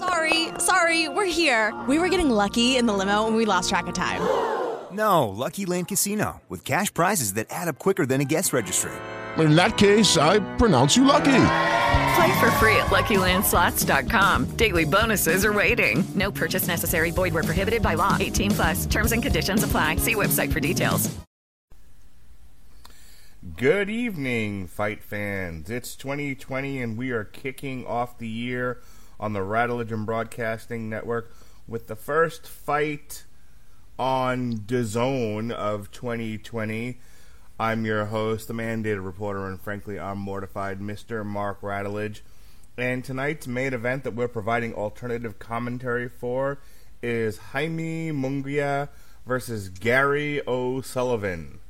Sorry, sorry, we're here. We were getting lucky in the limo and we lost track of time. No, Lucky Land Casino, with cash prizes that add up quicker than a guest registry. In that case, I pronounce you lucky. Play for free at LuckyLandSlots.com. Daily bonuses are waiting. No purchase necessary. Void where prohibited by law. 18 plus. Terms and conditions apply. See website for details. Good evening, fight fans. It's 2020, and we are kicking off the year on the Rattlegion Broadcasting Network with the first fight on DAZN of 2020. I'm your host, the mandated reporter, and frankly, I'm mortified, Mr. Mark Radulich. And tonight's main event that we're providing alternative commentary for is Jaime Munguia versus Gary O'Sullivan.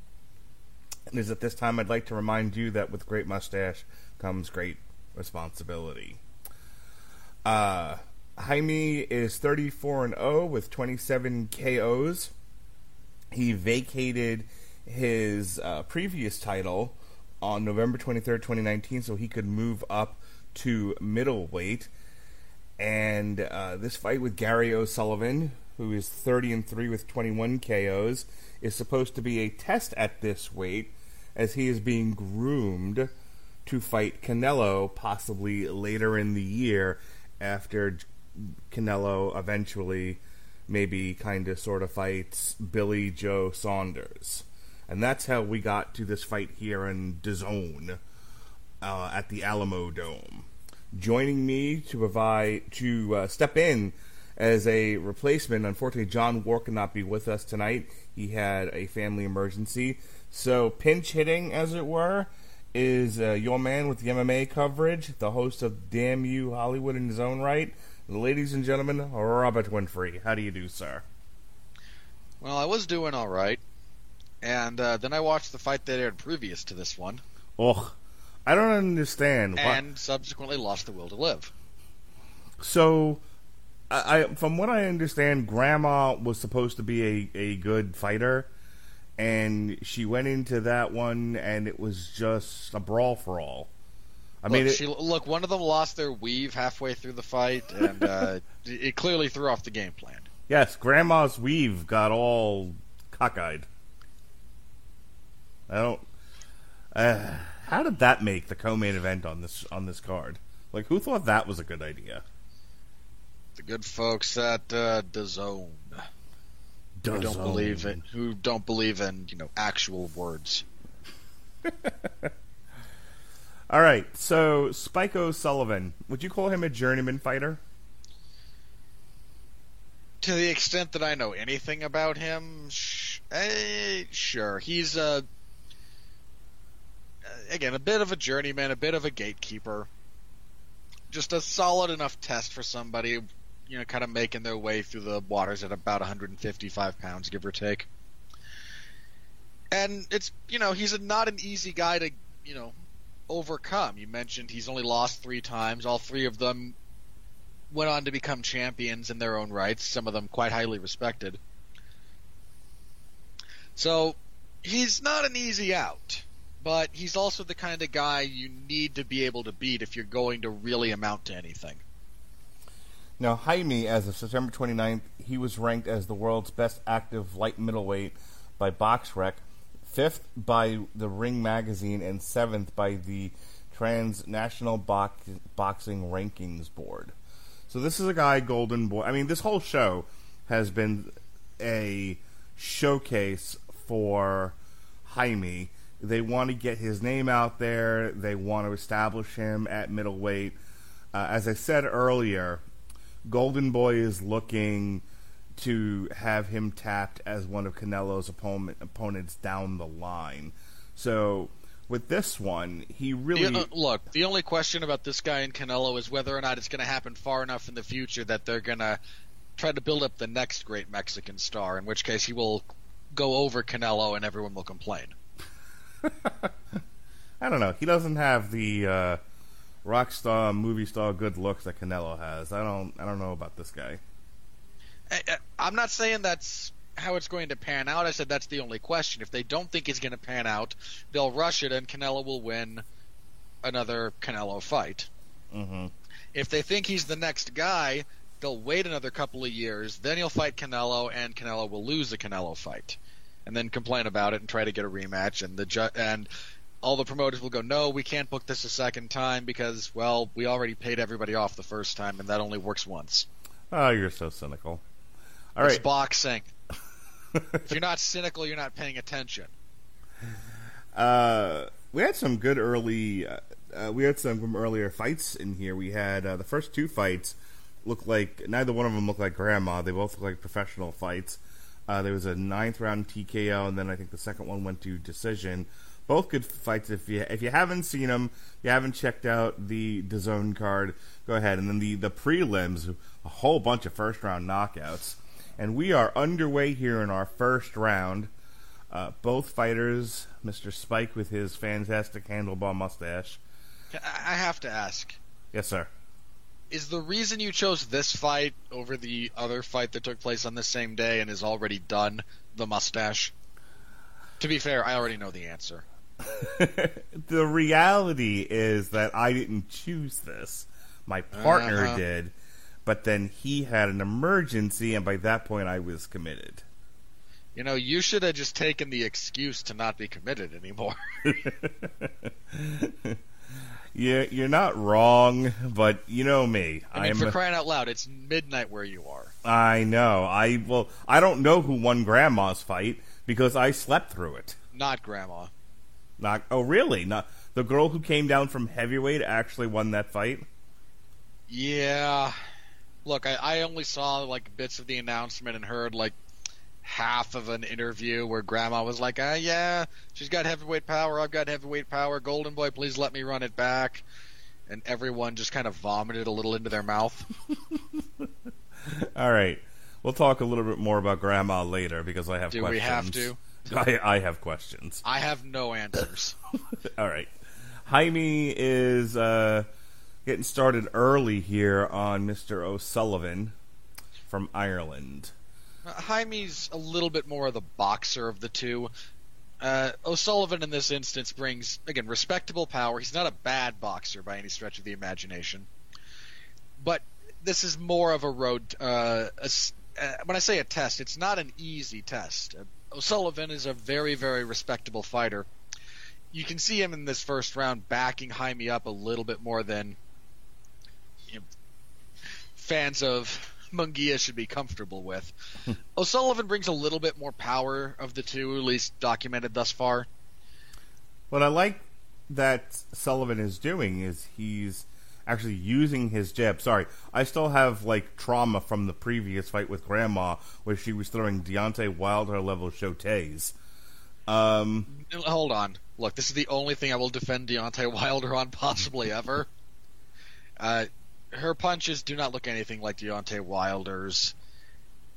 And is at this time I'd like to remind you that with great mustache comes great responsibility. Uh, Jaime is 34 and 0 with 27 KOs. He vacated his uh, previous title on November 23rd, 2019, so he could move up to middleweight. And uh, this fight with Gary O'Sullivan, who is 30 and 3 with 21 KOs, is supposed to be a test at this weight as he is being groomed to fight Canelo possibly later in the year after Canelo eventually maybe kind of sort of fights Billy Joe Saunders. And that's how we got to this fight here in DAZN uh, at the Alamo Dome. Joining me to provide to uh, step in as a replacement. Unfortunately, John War cannot be with us tonight. He had a family emergency. So pinch hitting, as it were, is uh, your man with the MMA coverage, the host of Damn You Hollywood in his own right, ladies and gentlemen, Robert Winfree. How do you do, sir? Well, I was doing all right, and uh, then I watched the fight that aired previous to this one. Ugh, I don't understand. And subsequently lost the will to live. So, I, I, from what I understand, Grandma was supposed to be a, a good fighter, and she went into that one, and it was just a brawl for all. I look, mean, it, she, look, one of them lost their weave halfway through the fight, and uh, it clearly threw off the game plan. Yes, Grandma's weave got all cockeyed. I don't. Uh, how did that make the co-main event on this on this card? Like, who thought that was a good idea? The good folks at uh, DAZN. Who don't believe in who don't believe in you know actual words. All right, so Spike O'Sullivan, would you call him a journeyman fighter? To the extent that I know anything about him, sh- eh, sure. He's a again a bit of a journeyman, a bit of a gatekeeper. Just a solid enough test for somebody, you know, kind of making their way through the waters at about 155 pounds, give or take. And it's you know he's a, not an easy guy to you know overcome. You mentioned he's only lost three times. All three of them went on to become champions in their own rights, some of them quite highly respected. So he's not an easy out, but he's also the kind of guy you need to be able to beat if you're going to really amount to anything. Now, Jaime, as of September 29th, he was ranked as the world's best active light middleweight by BoxRec, fifth by the Ring Magazine, and seventh by the Transnational Box- Boxing Rankings Board. So this is a guy, Golden Boy. I mean, this whole show has been a showcase for Jaime. They want to get his name out there. They want to establish him at middleweight. Uh, as I said earlier, Golden Boy is looking to have him tapped as one of Canelo's opponent, opponents down the line. So with this one, he really The- uh, look, the only question about this guy and Canelo is whether or not it's going to happen far enough in the future that they're going to try to build up the next great Mexican star, in which case he will go over Canelo and everyone will complain. I don't know. He doesn't have the uh, rock star, movie star good looks that Canelo has. I don't. I don't know about this guy. I- I'm not saying that's how it's going to pan out. I said that's the only question. If they don't think it's going to pan out, they'll rush it and Canelo will win another Canelo fight. Mm-hmm. If they think he's the next guy, they'll wait another couple of years. Then he'll fight Canelo, and Canelo will lose the Canelo fight, and then complain about it and try to get a rematch. And the ju- and all the promoters will go, "No, we can't book this a second time because, well, we already paid everybody off the first time, and that only works once." Oh, you're so cynical. All it's right. boxing. if you're not cynical, you're not paying attention. Uh, we had some good early. Uh, uh, we had some earlier fights in here. We had uh, the first two fights looked like neither one of them looked like grandma. They both looked like professional fights. Uh, there was a ninth round TKO, and then I think the second one went to decision. Both good fights. If you if you haven't seen them, you haven't checked out the DAZN card, go ahead. And then the the prelims, a whole bunch of first round knockouts. And we are underway here in our first round. Uh, both fighters, Mr. Spike with his fantastic handlebar mustache. I I have to ask: Yes, sir. Is the reason you chose this fight over the other fight that took place on the same day and is already done the mustache? To be fair, I already know the answer. the reality is that I didn't choose this. My partner Uh-huh. did, but then he had an emergency, and by that point, I was committed. You know, you should have just taken the excuse to not be committed anymore. you, you're not wrong, but you know me. I mean, I'm for crying out loud, it's midnight where you are. I know. I well, I don't know who won Grandma's fight because I slept through it. Not grandma. Not. Oh, really? Not the girl who came down from heavyweight actually won that fight. Yeah. Look, I, I only saw like bits of the announcement and heard like half of an interview where Grandma was like, "Ah, yeah, she's got heavyweight power. I've got heavyweight power. Golden Boy, please let me run it back." And everyone just kind of vomited a little into their mouth. All right. We'll talk a little bit more about Grandma later because I have Do we questions. have to? I, I have questions. I have no answers. All right. Jaime is uh, getting started early here on Mr. O'Sullivan from Ireland. Uh, Jaime's a little bit more of the boxer of the two. Uh, O'Sullivan in this instance brings again respectable power. He's not a bad boxer by any stretch of the imagination, but this is more of a road. Uh, a uh, when I say a test, it's not an easy test. O'Sullivan is a very, very respectable fighter. You can see him in this first round backing Jaime up a little bit more than you know, fans of Munguia should be comfortable with. O'Sullivan brings a little bit more power of the two, at least documented thus far. What I like that Sullivan is doing is he's actually using his jab. Sorry, I still have like trauma from the previous fight with Grandma where she was throwing Deontay Wilder level shotes. Um, Hold on. Look, this is the only thing I will defend Deontay Wilder on possibly ever. Uh, her punches do not look anything like Deontay Wilder's.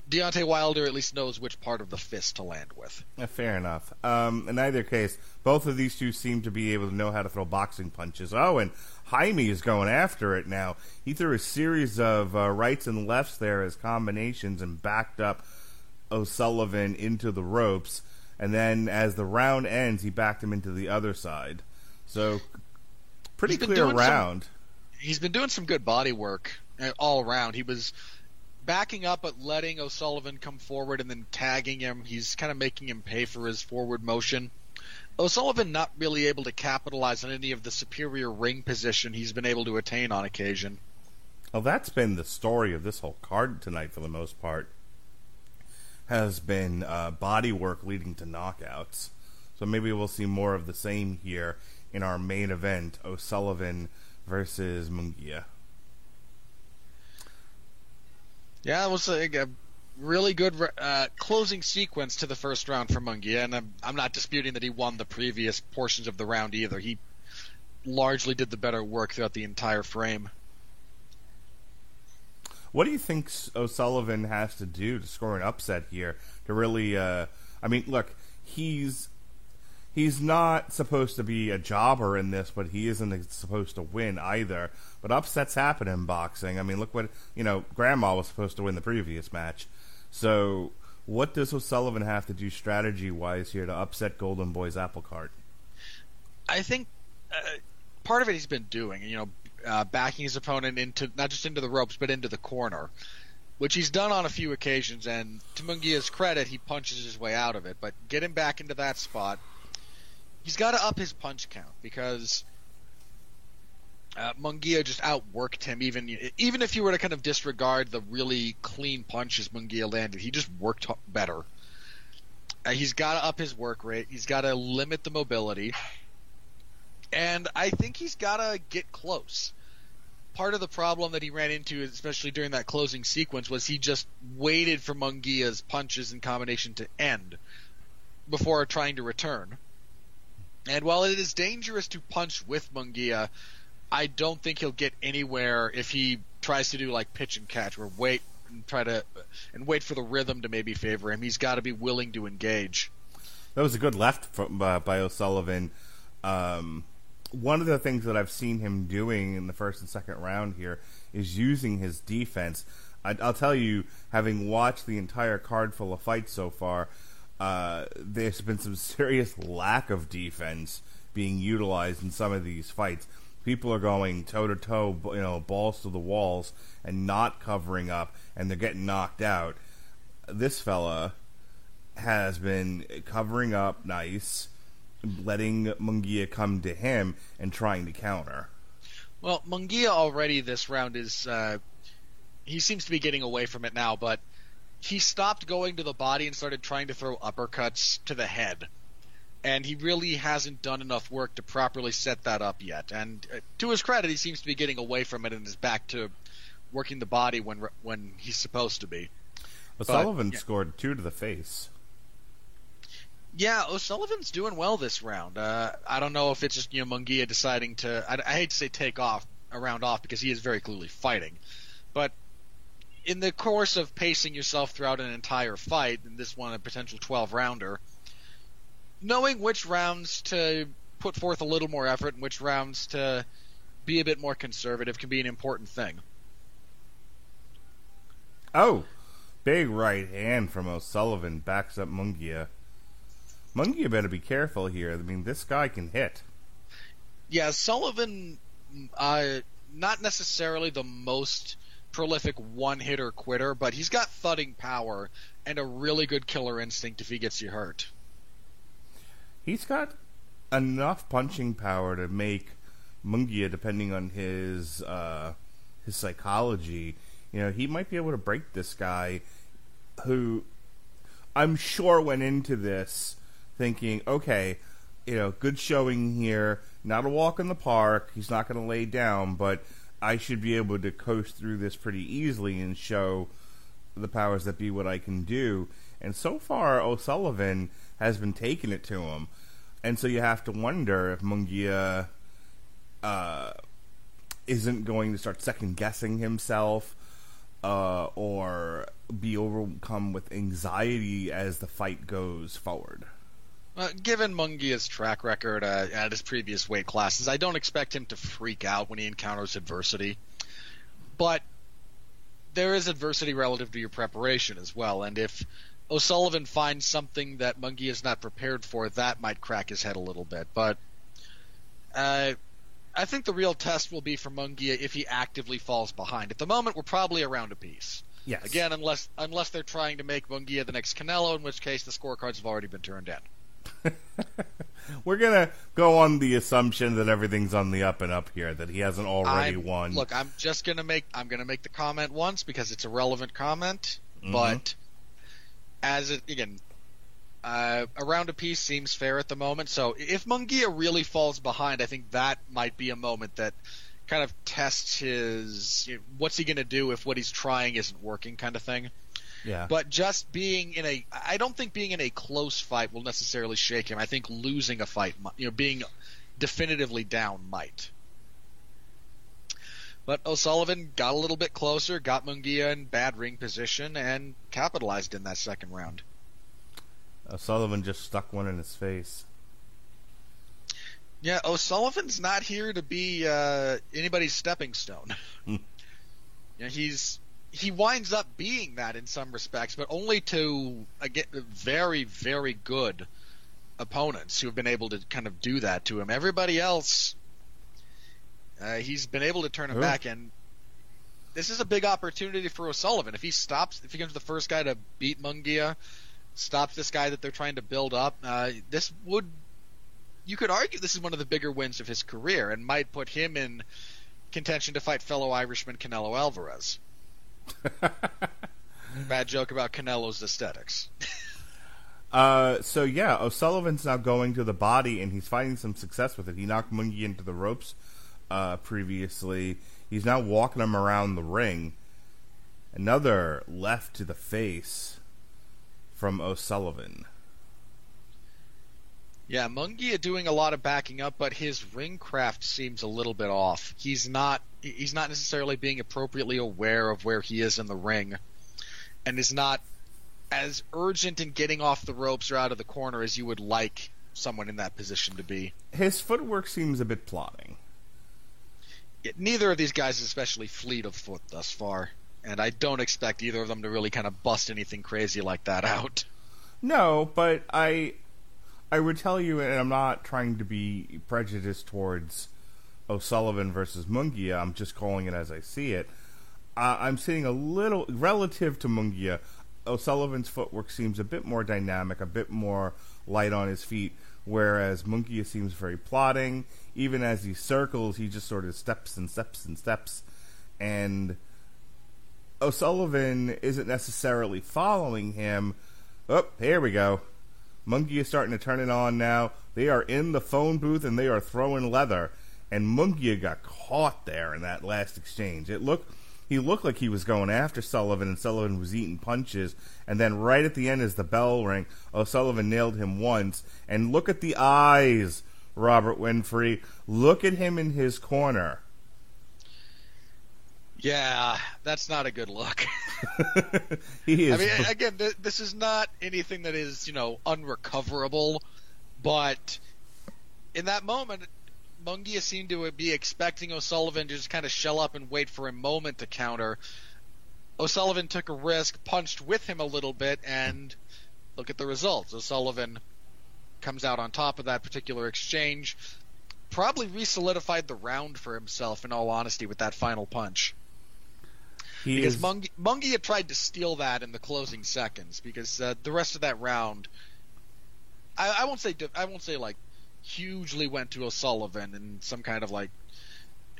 Deontay Wilder at least knows which part of the fist to land with. Yeah, fair enough. Um, in either case, both of these two seem to be able to know how to throw boxing punches. Oh, and Jaime is going after it now. He threw a series of uh, rights and lefts there as combinations and backed up O'Sullivan into the ropes. And then as the round ends, he backed him into the other side. So, pretty clear doing some- round. he's been doing some good body work uh, all around. He was backing up but letting O'Sullivan come forward and then tagging him. He's kind of making him pay for his forward motion. O'Sullivan not really able to capitalize on any of the superior ring position he's been able to attain on occasion. Well, that's been the story of this whole card tonight for the most part. Has been uh, body work leading to knockouts. So maybe we'll see more of the same here in our main event O'Sullivan versus Munguia. Yeah, we'll see. a really good uh, closing sequence to the first round for Munguia, and I'm, I'm not disputing that he won the previous portions of the round either. He largely did the better work throughout the entire frame. What do you think O'Sullivan has to do to score an upset here to really? Uh, I mean, look, he's he's not supposed to be a jobber in this, but he isn't supposed to win either. But upsets happen in boxing. I mean, look what you know. Grandma was supposed to win the previous match, so what does O'Sullivan have to do strategy wise here to upset Golden Boy's apple cart? I think uh, part of it he's been doing. You know, uh, backing his opponent into not just into the ropes but into the corner, which he's done on a few occasions. And to Munguia's credit, he punches his way out of it. But get him back into that spot. He's got to up his punch count because uh, Munguia just outworked him. Even even if you were to kind of disregard the really clean punches Munguia landed, he just worked better. Uh, he's got to up his work rate. He's got to limit the mobility and I think he's got to get close. Part of the problem that he ran into, especially during that closing sequence, was he just waited for Munguia's punches and combination to end before trying to return. And while it is dangerous to punch with Munguia, I don't think he'll get anywhere if he tries to do like pitch and catch, or wait and try to and wait for the rhythm to maybe favor him. He's got to be willing to engage. That was a good left from, uh, by O'Sullivan. Um, one of the things that I've seen him doing in the first and second round here is using his defense. I, will tell you, having watched the entire card full of fights so far, uh, there's been some serious lack of defense being utilized in some of these fights. People are going toe to toe, you know, balls to the walls, and not covering up, and they're getting knocked out. This fella has been covering up nice letting Munguia come to him and trying to counter. Well, Munguia already this round is uh, he seems to be getting away from it now, but he stopped going to the body and started trying to throw uppercuts to the head. And he really hasn't done enough work to properly set that up yet. And uh, to his credit, he seems to be getting away from it and is back to working the body when when he's supposed to be. But, yeah. scored two to the face. Yeah, O'Sullivan's doing well this round. Uh, I don't know if it's just you know Munguia deciding to. I, I hate to say take off a round off because he is very clearly fighting, but in the course of pacing yourself throughout an entire fight, and this one a potential 12 rounder, knowing which rounds to put forth a little more effort and which rounds to be a bit more conservative can be an important thing. Oh, big right hand from O'Sullivan backs up Munguia. Munguia better be careful here. I mean, this guy can hit. Yeah, Sullivan, uh, not necessarily the most prolific one hitter quitter, but he's got thudding power and a really good killer instinct if he gets you hurt. He's got enough punching power to make Munguia, depending on his uh, his psychology, you know, he might be able to break this guy who I'm sure went into this thinking, okay, you know, good showing here. Not a walk in the park. He's not going to lay down, but I should be able to coast through this pretty easily and show the powers that be what I can do. And so far, O'Sullivan has been taking it to him. And so you have to wonder if Munguia uh, isn't going to start second guessing himself uh, or be overcome with anxiety as the fight goes forward. Uh, given Munguia's track record uh, at his previous weight classes, I don't expect him to freak out when he encounters adversity. But there is adversity relative to your preparation as well, and if O'Sullivan finds something that Munguia is not prepared for, that might crack his head a little bit. But uh, I think the real test will be for Munguia if he actively falls behind. At the moment, we're probably around a piece. Yes. Again, unless unless they're trying to make Munguia the next Canelo, in which case the scorecards have already been turned in. We're gonna go on the assumption that everything's on the up and up here, that he hasn't already I'm, won. Look, I'm just gonna make I'm gonna make the comment once because it's a relevant comment, mm-hmm. but as it again, uh, around a piece seems fair at the moment. So if Munguia really falls behind, I think that might be a moment that kind of tests his you know, what's he going to do if what he's trying isn't working, kind of thing. Yeah. But just being in a, I don't think being in a close fight will necessarily shake him. I think losing a fight, you know, being definitively down might. But O'Sullivan got a little bit closer, got Munguia in bad ring position, and capitalized in that second round. O'Sullivan just stuck one in his face. Yeah, O'Sullivan's not here to be uh, anybody's stepping stone. you know, he's he winds up being that in some respects, but only to again very very good opponents who have been able to kind of do that to him. Everybody else, uh, he's been able to turn him Who? back, and this is a big opportunity for O'Sullivan. If he stops, if he becomes the first guy to beat Munguia, stops this guy that they're trying to build up, uh, this would you could argue this is one of the bigger wins of his career and might put him in contention to fight fellow Irishman Canelo Alvarez. Bad joke about Canelo's aesthetics. Uh, so yeah, O'Sullivan's now going to the body, and he's finding some success with it. He knocked Mungie into the ropes uh, previously. He's now walking him around the ring. Another left to the face from O'Sullivan. Yeah, Munguia doing a lot of backing up, but his ring craft seems a little bit off. He's not he's not necessarily being appropriately aware of where he is in the ring, and is not as urgent in getting off the ropes or out of the corner as you would like someone in that position to be. His footwork seems a bit plodding. It- neither of these guys is especially fleet of foot thus far, and I don't expect either of them to really kind of bust anything crazy like that out. No, but I I would tell you, and I'm not trying to be prejudiced towards O'Sullivan versus Munguia. I'm just calling it as I see it. Uh, I'm seeing a little relative to Munguia. O'Sullivan's footwork seems a bit more dynamic, a bit more light on his feet, whereas Munguia seems very plodding. Even as he circles, he just sort of steps and steps and steps, and O'Sullivan isn't necessarily following him. Oh, here we go. Mungie is starting to turn it on now. They are in the phone booth and they are throwing leather. And Munguia got caught there in that last exchange. It looked he looked like he was going after Sullivan and Sullivan was eating punches. And then right at the end as the bell rang, O'Sullivan oh, nailed him once. And look at the eyes, Robert Winfree. Look at him in his corner. Yeah, that's not a good look. he is I mean, again, th- this is not anything that is, you know, unrecoverable, but in that moment, Munguia seemed to be expecting O'Sullivan to just kind of shell up and wait for a moment to counter. O'Sullivan took a risk, punched with him a little bit, and look at the results. O'Sullivan comes out on top of that particular exchange. Probably re-solidified the round for himself, in all honesty, with that final punch. he Because is Mungi, Mungi had tried to steal that in the closing seconds because uh, the rest of that round, I, I won't say I won't say like hugely went to O'Sullivan in some kind of like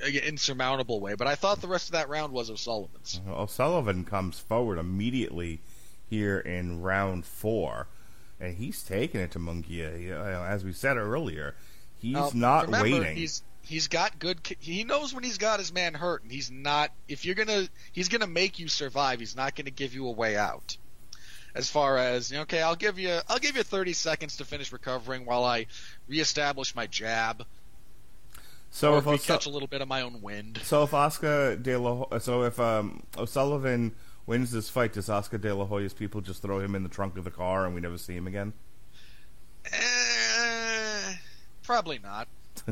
insurmountable way, but I thought the rest of that round was O'Sullivan's. Uh, O'Sullivan comes forward immediately here in round four, and he's taking it to Munguia. Uh, as we said earlier, he's Now, not remember, waiting. He's he's got good. He knows when he's got his man hurt, and he's not. If you're gonna, he's gonna make you survive. He's not gonna give you a way out. As far as you know, okay, I'll give you I'll give you 30 seconds to finish recovering while I reestablish my jab. so or if we catch a little bit of my own wind. so if Oscar De La Ho- so if um, O'Sullivan wins this fight, does Oscar De La Hoya's people just throw him in the trunk of the car and we never see him again? Eh, probably not.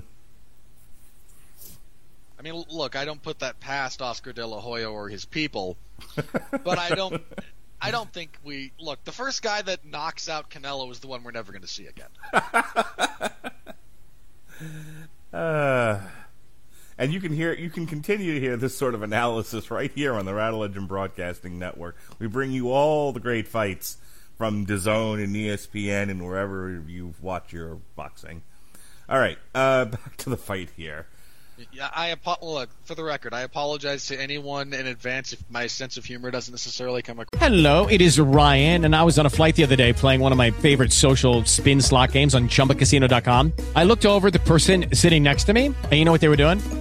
I mean, look, I don't put that past Oscar De La Hoya or his people, but I don't. I don't think we look. The first guy that knocks out Canelo is the one we're never going to see again. Uh, and you can hear, you can continue to hear this sort of analysis right here on the Rattle Legend Broadcasting Network. We bring you all the great fights from DAZN and ESPN and wherever you watch your boxing. All right, uh, back to the fight here. Yeah, I look for the record. I apologize to anyone in advance if my sense of humor doesn't necessarily come across. Hello, it is Ryan, and I was on a flight the other day playing one of my favorite social spin slot games on ChumbaCasino.com. I looked over the person sitting next to me, and you know what they were doing?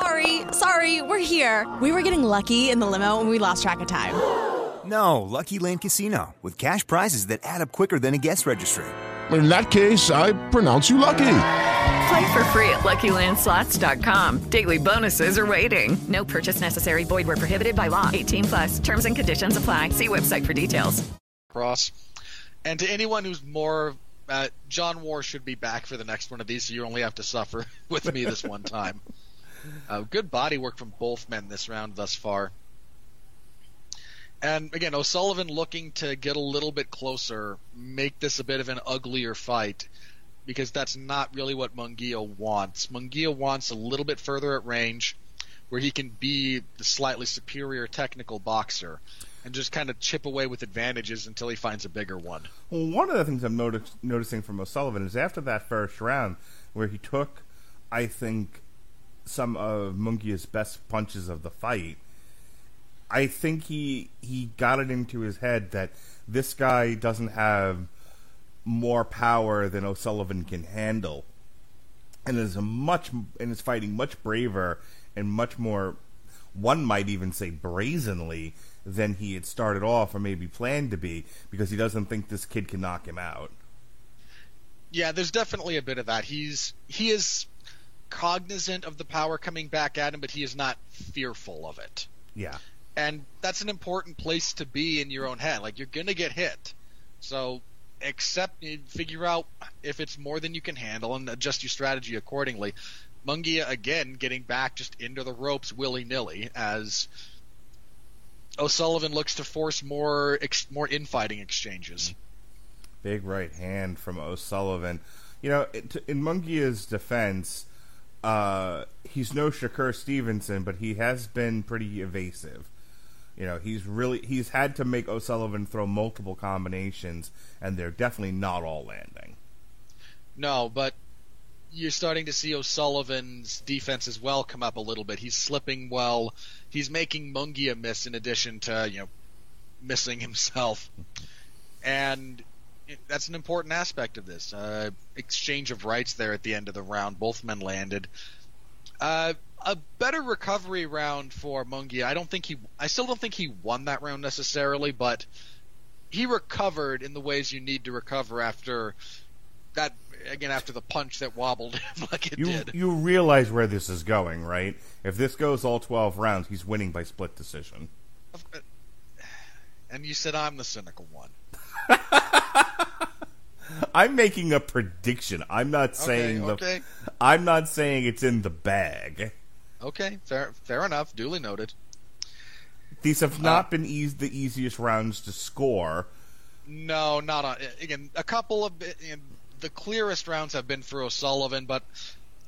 Sorry, sorry, we're here. We were getting lucky in the limo and we lost track of time. No, Lucky Land Casino, with cash prizes that add up quicker than a guest registry. In that case, I pronounce you lucky. Play for free at LuckyLandSlots.com. Daily bonuses are waiting. No purchase necessary. Void where prohibited by law. 18 plus. Terms and conditions apply. See website for details. Cross. And to anyone who's more, uh, John War should be back for the next one of these, so you only have to suffer with me this one time. Uh, good body work from both men this round thus far. And again, O'Sullivan looking to get a little bit closer, make this a bit of an uglier fight, because that's not really what Munguia wants. Munguia wants a little bit further at range, where he can be the slightly superior technical boxer, and just kind of chip away with advantages until he finds a bigger one. Well, one of the things I'm notice, noticing from O'Sullivan is after that first round, where he took, I think, some of Munguia's best punches of the fight. I think he he got it into his head that this guy doesn't have more power than O'Sullivan can handle, and is much and is fighting much braver and much more. One might even say brazenly than he had started off or maybe planned to be because he doesn't think this kid can knock him out. Yeah, there's definitely a bit of that. He's he is cognizant of the power coming back at him, but he is not fearful of it. Yeah. And that's an important place to be in your own head. Like you're gonna get hit, so accept, figure out if it's more than you can handle, and adjust your strategy accordingly. Munguia again getting back just into the ropes willy nilly as O'Sullivan looks to force more ex- more infighting exchanges. Mm-hmm. Big right hand from O'Sullivan. You know, in Munguia's defense, uh, he's no Shakur Stevenson, but he has been pretty evasive. You know, he's really he's had to make O'Sullivan throw multiple combinations, and they're definitely not all landing. No, but you're starting to see O'Sullivan's defense as well come up a little bit. He's slipping well. He's making Munguia miss in addition to you know missing himself, and that's an important aspect of this. Uh, exchange of rights there at the end of the round. Both men landed. Uh, a better recovery round for Munguia. I don't think he. I still don't think he won that round necessarily, but he recovered in the ways you need to recover after that. Again, after the punch that wobbled him like it You did. you realize where this is going, right? If this goes all twelve rounds, he's winning by split decision. And you said I'm the cynical one. I'm making a prediction. I'm not saying the. okay. I'm not saying it's in the bag. Okay, fair, fair enough. Duly noted. These have not been eas the easiest rounds to score. No, not on. Again, a couple of you know, the clearest rounds have been for O'Sullivan, but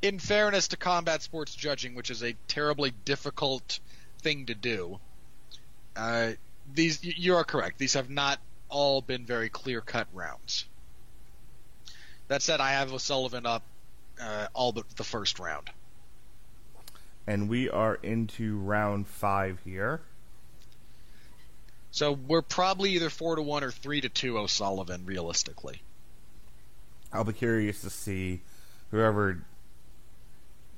in fairness to combat sports judging, which is a terribly difficult thing to do, uh, these you are correct. These have not all been very clear cut rounds. That said, I have O'Sullivan up uh, all but the first round. And we are into round five here. So we're probably either four to one or three to two O'Sullivan, realistically. I'll be curious to see whoever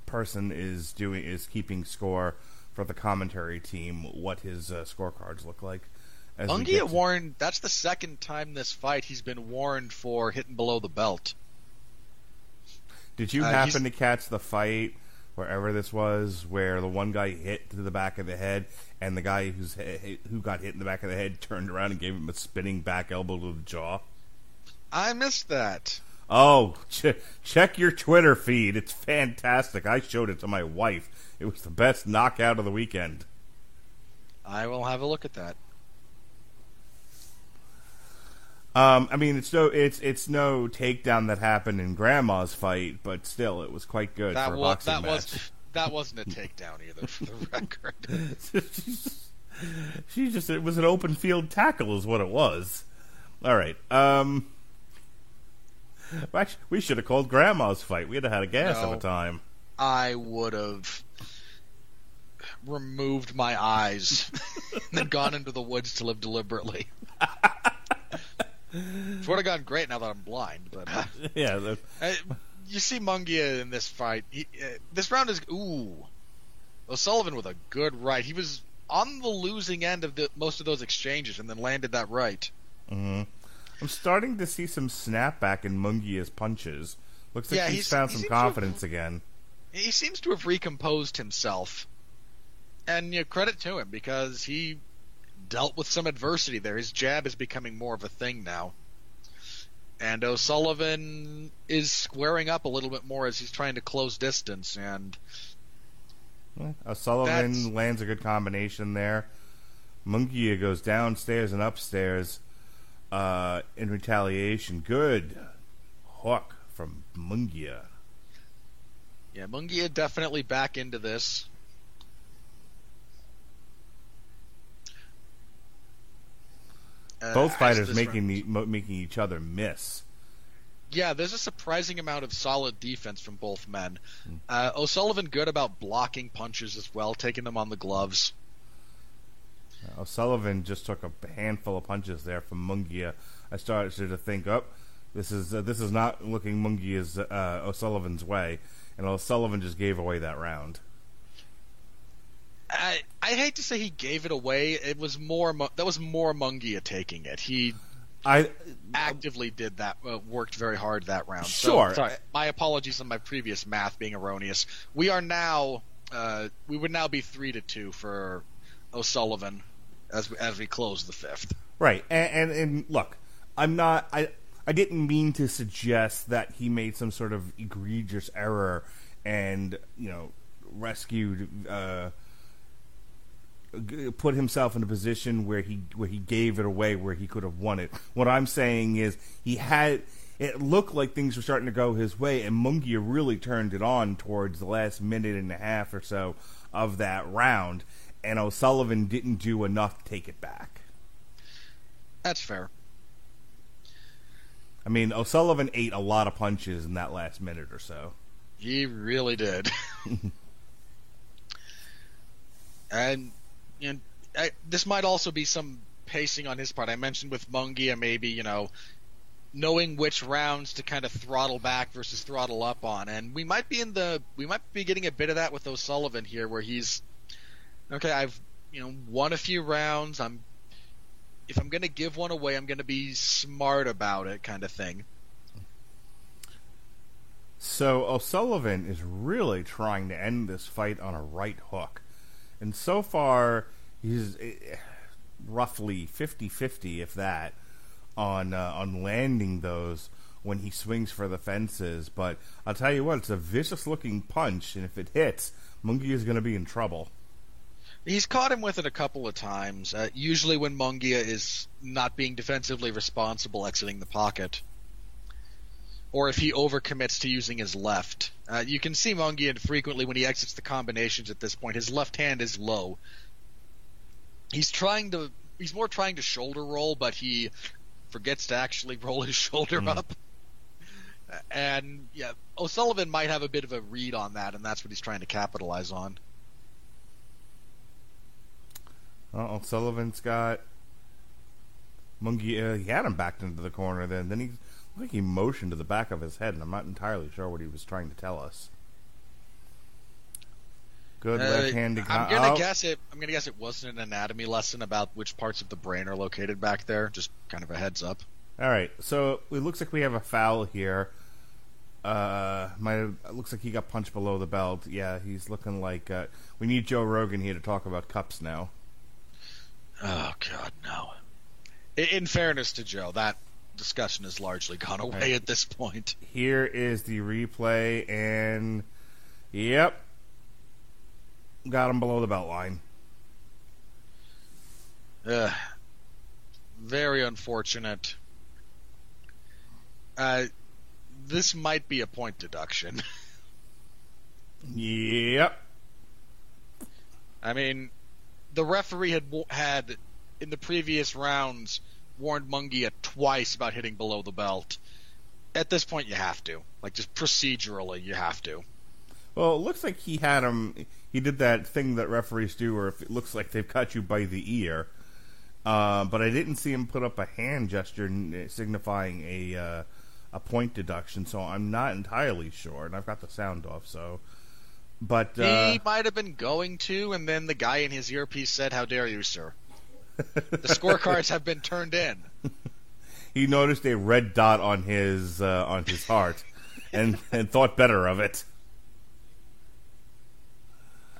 person is doing is keeping score for the commentary team what his uh, scorecards look like. Ungi get warned. That's the second time this fight he's been warned for hitting below the belt. Did you uh, happen to catch the fight wherever this was, where the one guy hit to the back of the head, and the guy who's who got hit in the back of the head turned around and gave him a spinning back elbow to the jaw? I missed that. Oh, ch- check your Twitter feed. It's fantastic. I showed it to my wife. It was the best knockout of the weekend. I will have a look at that. Um, I mean, it's no, it's it's no takedown that happened in Grandma's fight, but still, it was quite good That for a was boxing that match. was that wasn't a takedown either, for the record. She just it was an open field tackle is what it was. All right. Um Actually, we should have called Grandma's fight. We'd have had a gas of No. a time. I would have removed my eyes and gone into the woods to live deliberately. Which would have gone great now that I'm blind, but uh, Yeah, the, uh, you see Munguia in this fight. He, uh, this round is ooh, O'Sullivan with a good right. He was on the losing end of the, most of those exchanges, and then landed that right. I'm starting to see some snapback in Munguia's punches. Looks like Yeah, he's, he's- found some to have- confidence again. he seems to have recomposed himself. And you know, credit to him because he dealt with some adversity there. His jab is becoming more of a thing now. And O'Sullivan is squaring up a little bit more as he's trying to close distance. And O'Sullivan That's- lands a good combination there. Munguia goes downstairs and upstairs uh, in retaliation. Good hook from Munguia. yeah, Munguia definitely back into this. Uh, Both fighters making the making each other miss. Yeah, there's a surprising amount of solid defense from both men. Hmm. Uh, O'Sullivan good about blocking punches as well, taking them on the gloves. O'Sullivan just took a handful of punches there from Munguia. I started to think, oh, this is uh, this is not looking Munguia's uh, O'Sullivan's way, and O'Sullivan just gave away that round. I I hate to say he gave it away. It was more Mu- that was more Munguia taking it. He I actively did that, uh, worked very hard that round. Sure. So, sorry, my apologies on my previous math being erroneous. We are now uh, we would now be three to two for O'Sullivan as we, as we close the fifth. Right, and, and and look, I'm not. I I didn't mean to suggest that he made some sort of egregious error and you know rescued. Uh, g- put himself in a position where he where he gave it away where he could have won it. What I'm saying is he had it looked like things were starting to go his way and Munguia really turned it on towards the last minute and a half or so of that round and O'Sullivan didn't do enough to take it back. That's fair. I mean, O'Sullivan ate a lot of punches in that last minute or so. He really did. and know, I, this might also be some pacing on his part. I mentioned with Munguia maybe you know knowing which rounds to kind of throttle back versus throttle up on, and we might be in the we might be getting a bit of that with O'Sullivan here, where he's okay. I've you know won a few rounds. I'm if I'm going to give one away, I'm going to be smart about it, kind of thing. So O'Sullivan is really trying to end this fight on a right hook. And so far, he's eh, roughly 50-50, if that, on uh, on landing those when he swings for the fences. But I'll tell you what, it's a vicious-looking punch, and if it hits, Munguia is going to be in trouble. He's caught him with it a couple of times. Uh, usually when Munguia is not being defensively responsible, exiting the pocket, or if he overcommits to using his left. Uh, you can see Munguia frequently when he exits the combinations at this point. His left hand is low. He's trying to. He's more trying to shoulder roll, but he forgets to actually roll his shoulder up. And yeah, O'Sullivan might have a bit of a read on that, and that's what he's trying to capitalize on. Uh, O'Sullivan's got Munguia. He had him backed into the corner. Then, then he I think he motioned to the back of his head, and I'm not entirely sure what he was trying to tell us. Good Uh, left-handed. I'm gonna oh, guess it. I'm gonna guess it wasn't an anatomy lesson about which parts of the brain are located back there. Just kind of a heads up. All right, so it looks like we have a foul here. Uh, might it looks like he got punched below the belt. Yeah, he's looking like uh, we need Joe Rogan here to talk about cups now. Oh God, no. In, in fairness to Joe, that discussion has largely gone away at this point. Here is the replay, and yep, got him below the belt line. Ugh. very unfortunate. Uh, this might be a point deduction. Yep. I mean, the referee had had in the previous rounds warned Munguia twice about hitting below the belt. At this point, you have to. Like, just procedurally, you have to. Well, it looks like he had him. He did that thing that referees do, where if it looks like they've got you by the ear. Uh, but I didn't see him put up a hand gesture signifying a uh, a point deduction, so I'm not entirely sure. And I've got the sound off, so. But uh, he might have been going to, and then the guy in his earpiece said, "How dare you, sir? The scorecards have been turned in." he noticed a red dot on his uh, on his heart, and and thought better of it.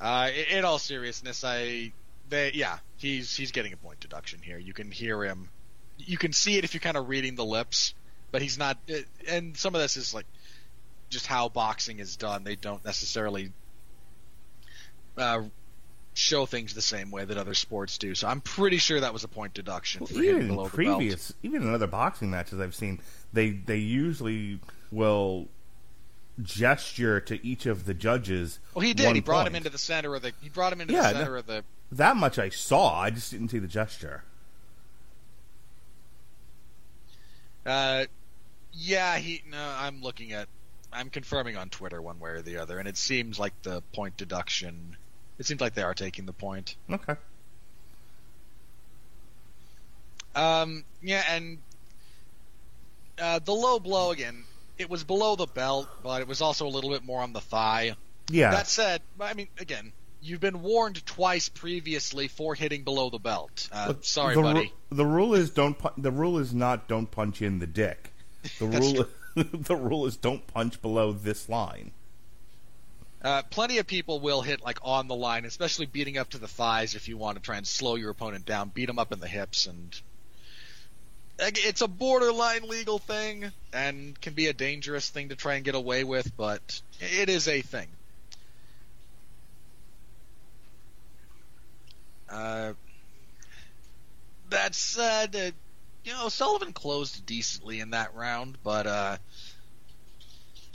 Uh, in, all seriousness, I, they, yeah, he's he's getting a point deduction here. You can hear him, you can see it if you're kind of reading the lips, but he's not. And some of this is like just how boxing is done. They don't necessarily uh, show things the same way that other sports do. So I'm pretty sure that was a point deduction hitting even in previous, even in other boxing matches I've seen, they they usually will gesture to each of the judges. Well, he did. He brought him into the center of the. He brought him into Yeah, the center that- of the. That much I saw. I just didn't see the gesture. Uh, yeah, he. No, I'm looking at. I'm confirming on Twitter one way or the other, and it seems like the point deduction. It seems like they are taking the point. Okay. Um, yeah, and uh, the low blow again. It was below the belt, but it was also a little bit more on the thigh. Yeah. That said, I mean, again, you've been warned twice previously for hitting below the belt. Uh, Look, sorry, the buddy. ru- the rule is don't. Pu- the rule is not don't punch in the dick. The rule. the rule is don't punch below this line. Uh, plenty of people will hit like on the line, especially beating up to the thighs if you want to try and slow your opponent down. Beat them up in the hips, and it's a borderline legal thing and can be a dangerous thing to try and get away with, but it is a thing. Uh, that said, uh, you know, Sullivan closed decently in that round, but uh,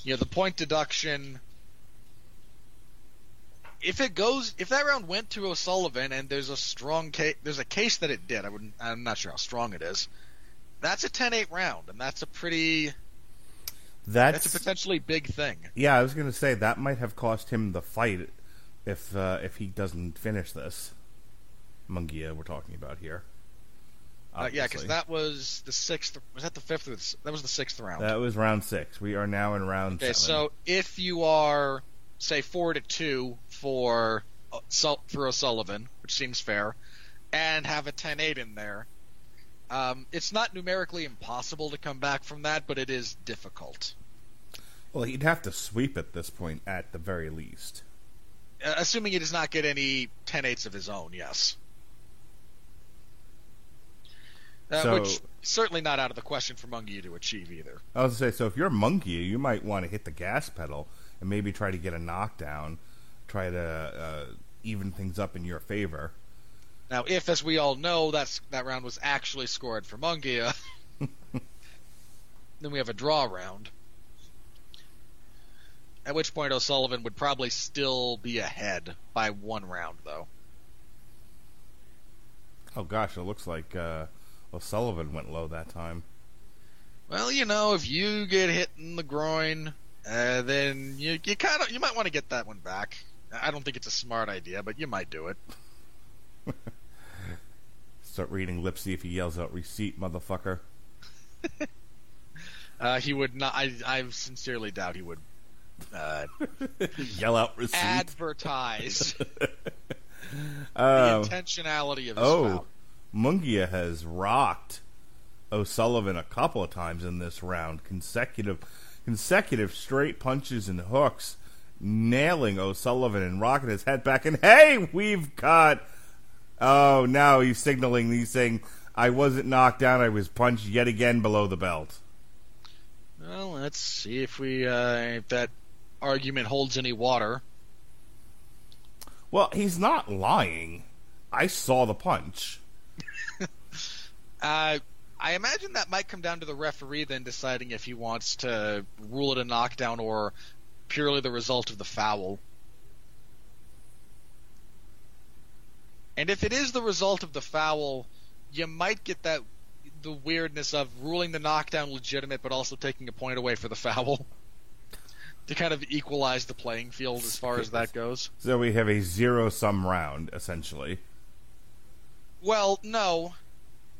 you know, the point deduction. If it goes, if that round went to O'Sullivan, and there's a strong case, there's a case that it did. I wouldn't. I'm not sure how strong it is. That's a 10-8 round, and that's a pretty. That's, That's a potentially big thing. yeah. I was gonna say that might have cost him the fight if uh, if he doesn't finish this. Munguia, we're talking about here. Uh, yeah, because that was the sixth. Was that the fifth? Or the, that was the sixth round. that was round six. We are now in round Okay, seven. so if you are say four to two for uh, for O'Sullivan, which seems fair, and have a 10-8 in there, um, it's not numerically impossible to come back from that, but it is difficult. well, he'd have to sweep at this point at the very least. Uh, assuming he does not get any 10-8s of his own, yes. Uh, So- which certainly not out of the question for Mungie to achieve either. I was gonna say, so if you're Munguia, you might want to hit the gas pedal and maybe try to get a knockdown, try to uh, even things up in your favor. Now, if, as we all know, that's that round was actually scored for Munguia, then we have a draw round. At which point O'Sullivan would probably still be ahead by one round, though. Oh gosh, it looks like uh, O'Sullivan went low that time. Well, you know, if you get hit in the groin, uh, then you you kind of you might want to get that one back. I don't think it's a smart idea, but you might do it. Start reading lips, see if he yells out "receipt, motherfucker." Uh, he would not. I I sincerely doubt he would uh, Yell out "receipt." advertise the Um, intentionality of oh, foul. Munguia has rocked O'Sullivan a couple of times in this round. Consecutive, consecutive straight punches and hooks, nailing O'Sullivan and rocking his head back. And hey, we've got. Oh, now he's signaling. He's saying, "I wasn't knocked down. I was punched yet again below the belt." Well, let's see if we uh, if that argument holds any water. Well, he's not lying. I saw the punch. Uh, I imagine that might come down to the referee then deciding if he wants to rule it a knockdown or purely the result of the foul. And if it is the result of the foul, you might get that the weirdness of ruling the knockdown legitimate but also taking a point away for the foul to kind of equalize the playing field as far as that goes. So we have a zero sum round essentially. Well, no,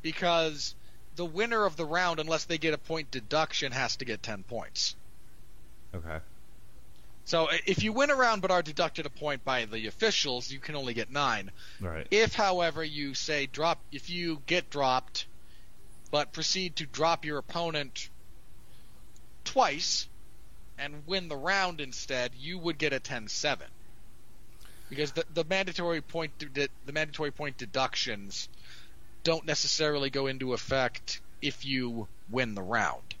because the winner of the round, unless they get a point deduction, has to get 10 points. Okay. So if you win a round but are deducted a point by the officials, you can only get 9. Right. If, however, you say drop, if you get dropped, but proceed to drop your opponent twice and win the round instead, you would get a 10-7. Because the, the mandatory point the mandatory point deductions don't necessarily go into effect if you win the round.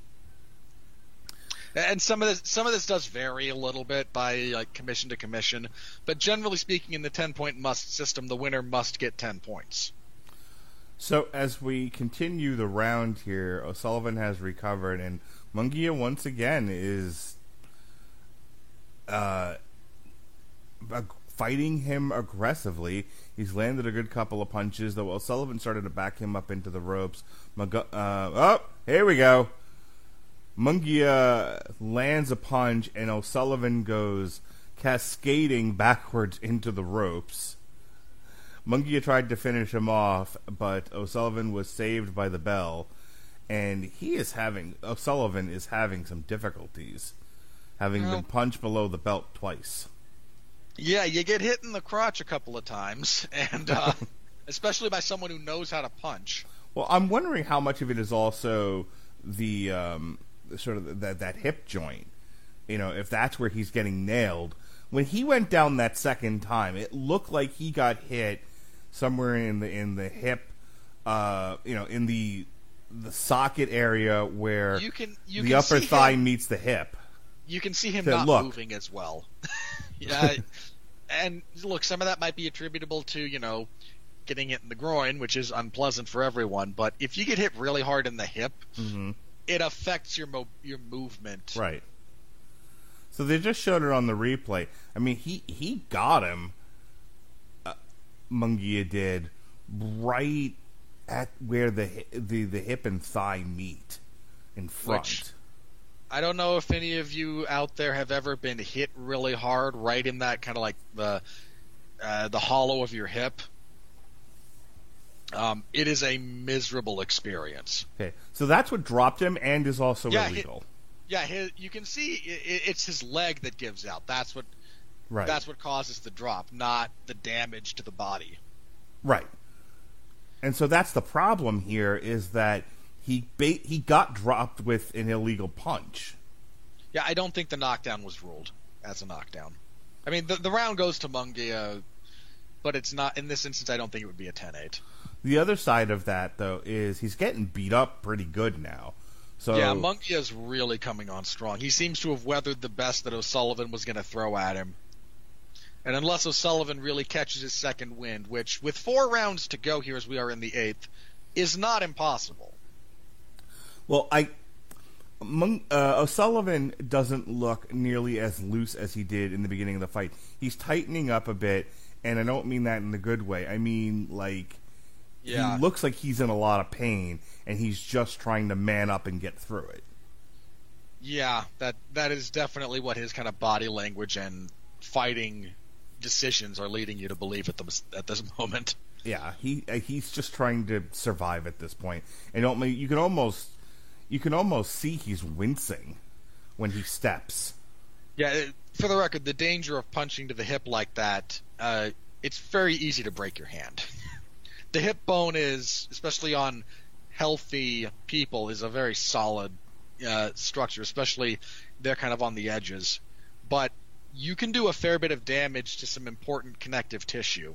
And some of this some of this does vary a little bit by like commission to commission, but generally speaking, in the ten point must system, the winner must get ten points. So as we continue the round here, O'Sullivan has recovered, and Munguia once again is uh, fighting him aggressively. He's landed a good couple of punches, though O'Sullivan started to back him up into the ropes. Magu- uh, oh, here we go. Munguia lands a punch, and O'Sullivan goes cascading backwards into the ropes. Munguia tried to finish him off, but O'Sullivan was saved by the bell, and he is having O'Sullivan is having some difficulties, having Well- been punched below the belt twice. Yeah, you get hit in the crotch a couple of times, and uh, especially by someone who knows how to punch. Well, I'm wondering how much of it is also the um, sort of that that hip joint. You know, if that's where he's getting nailed. When he went down that second time, it looked like he got hit somewhere in the in the hip. Uh, you know, in the the socket area where You can- you the can upper thigh him- meets the hip. You can see him Said, not "Look." moving as well. yeah, and look, some of that might be attributable to you know getting hit in the groin, which is unpleasant for everyone. But if you get hit really hard in the hip, it affects your mo- your movement. Right. So they just showed it on the replay. I mean, he he got him. Uh, Munguia did right at where the the the hip and thigh meet in front. Which- I don't know if any of you out there have ever been hit really hard, right in that kind of like the uh, the hollow of your hip. Um, it is a miserable experience. okay, so that's what dropped him, and is also Yeah, illegal. Yeah, his, you can see i i- it's his leg that gives out. That's what right. that's what causes the drop, not the damage to the body. Right. And so that's the problem here is that he ba- he got dropped with an illegal punch. Yeah, I don't think the knockdown was ruled as a knockdown. I mean, the, the round goes to Munguia, but it's not in this instance. I don't think it would be a 10-8. The other side of that though is he's getting beat up pretty good now. So Yeah, Munguia's really coming on strong. He seems to have weathered the best that O'Sullivan was going to throw at him. And unless O'Sullivan really catches his second wind, which with four rounds to go here as we are in the eighth, is not impossible. Well, I Mung, uh, O'Sullivan doesn't look nearly as loose as he did in the beginning of the fight. He's tightening up a bit, and I don't mean that in the good way. I mean like Yeah. he looks like he's in a lot of pain, and he's just trying to man up and get through it. Yeah, that that is definitely what his kind of body language and fighting decisions are leading you to believe at the at this moment. Yeah, he uh, he's just trying to survive at this point. point, and don't you can almost you can almost see he's wincing when he steps. Yeah, for the record, the danger of punching to the hip like that, uh, it's very easy to break your hand. the hip bone is, especially on healthy people, is a very solid uh, structure, especially they're kind of on the edges. But you can do a fair bit of damage to some important connective tissue.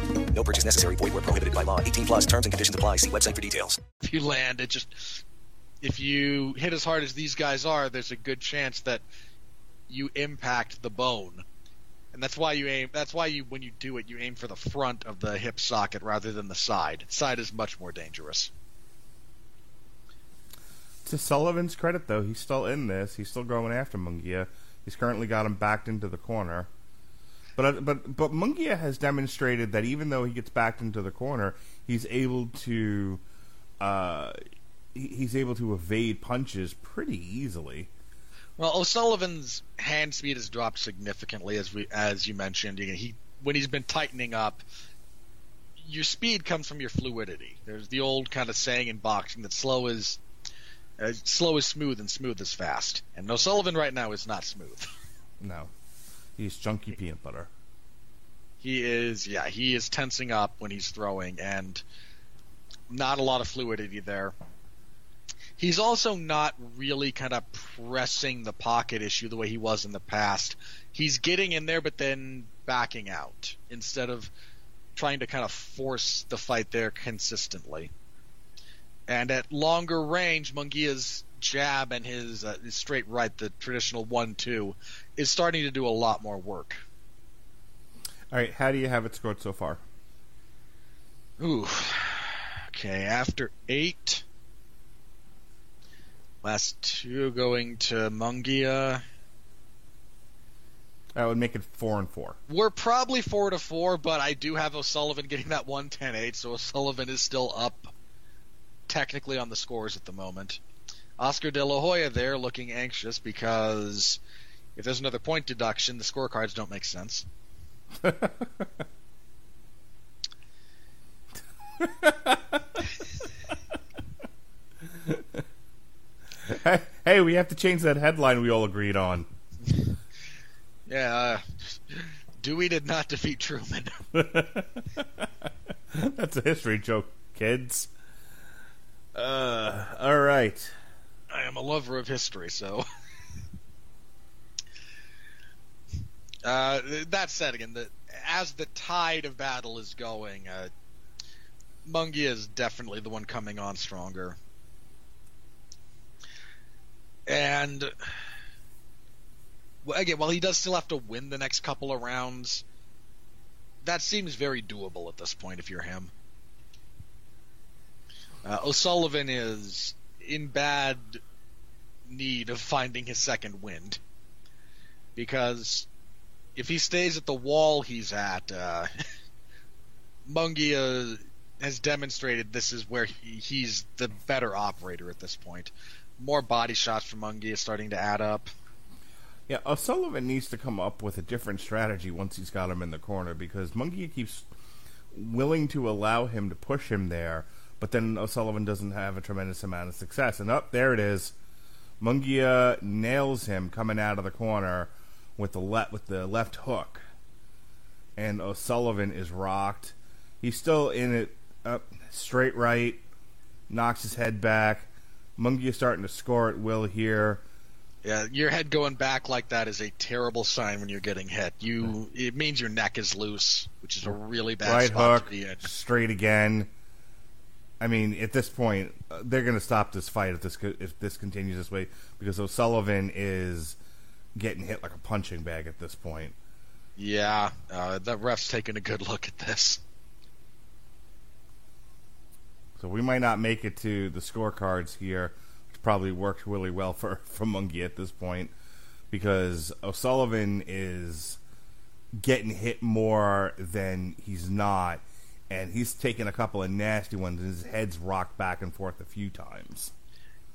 No purchase necessary. Void where prohibited by law. 18 plus terms and conditions apply. See website for details. If you land, it just if you hit as hard as these guys are, there's a good chance that you impact the bone. And that's why you aim that's why you when you do it you aim for the front of the hip socket rather than the side. Side is much more dangerous. To Sullivan's credit, though, he's still in this. He's still going after Munguia. He's currently got him backed into the corner. But uh, but but Munguia has demonstrated that even though he gets backed into the corner, he's able to uh, he's able to evade punches pretty easily. Well, O'Sullivan's hand speed has dropped significantly, as we as you mentioned. You know, He when he's been tightening up, your speed comes from your fluidity. There's the old kind of saying in boxing that slow is uh, slow is smooth and smooth is fast. And O'Sullivan right now is not smooth. No, he's chunky peanut butter. He is, yeah, he is tensing up when he's throwing, and not a lot of fluidity there. He's also not really kind of pressing the pocket issue the way he was in the past. He's getting in there, but then backing out instead of trying to kind of force the fight there consistently. And at longer range, Munguia's jab and his, uh, his straight right, the traditional one-two, is starting to do a lot more work. All right, how do you have it scored so far? Ooh. Okay, after eight. Last two going to Munguia. That would make it four and four. We're probably four to four, but I do have O'Sullivan getting that one ten eight, so O'Sullivan is still up technically on the scores at the moment. Oscar De La Hoya there looking anxious because if there's another point deduction, the scorecards don't make sense. hey, hey, we have to change that headline we all agreed on. Yeah, uh, Dewey did not defeat Truman. That's a history joke, kids. Uh, all right. I am a lover of history, so. Uh, that said, again, the, as the tide of battle is going, uh, Munguia is definitely the one coming on stronger. And again, while he does still have to win the next couple of rounds, that seems very doable at this point if you're him. Uh, O'Sullivan is in bad need of finding his second wind because if he stays at the wall he's at, uh, Munguia has demonstrated this is where he, he's the better operator at this point. More body shots from Munguia starting to add up. Yeah, O'Sullivan needs to come up with a different strategy once he's got him in the corner because Munguia keeps willing to allow him to push him there, but then O'Sullivan doesn't have a tremendous amount of success. And up there it is. Munguia nails him coming out of the corner with the le- with the left hook, and O'Sullivan is rocked. He's still in it up straight right, knocks his head back. Munguia starting to score at will here. Yeah, your head going back like that is a terrible sign when you're getting hit. You it means your neck is loose, which is a really bad right spot hook, to be in. straight again. I mean, at this point, uh, they're going to stop this fight if this if this continues this way because O'Sullivan is getting hit like a punching bag at this point. Yeah, uh, the ref's taking a good look at this. So we might not make it to the scorecards here, which probably worked really well for for Mungie at this point because O'Sullivan is getting hit more than he's not, and he's taking a couple of nasty ones, and his head's rocked back and forth a few times.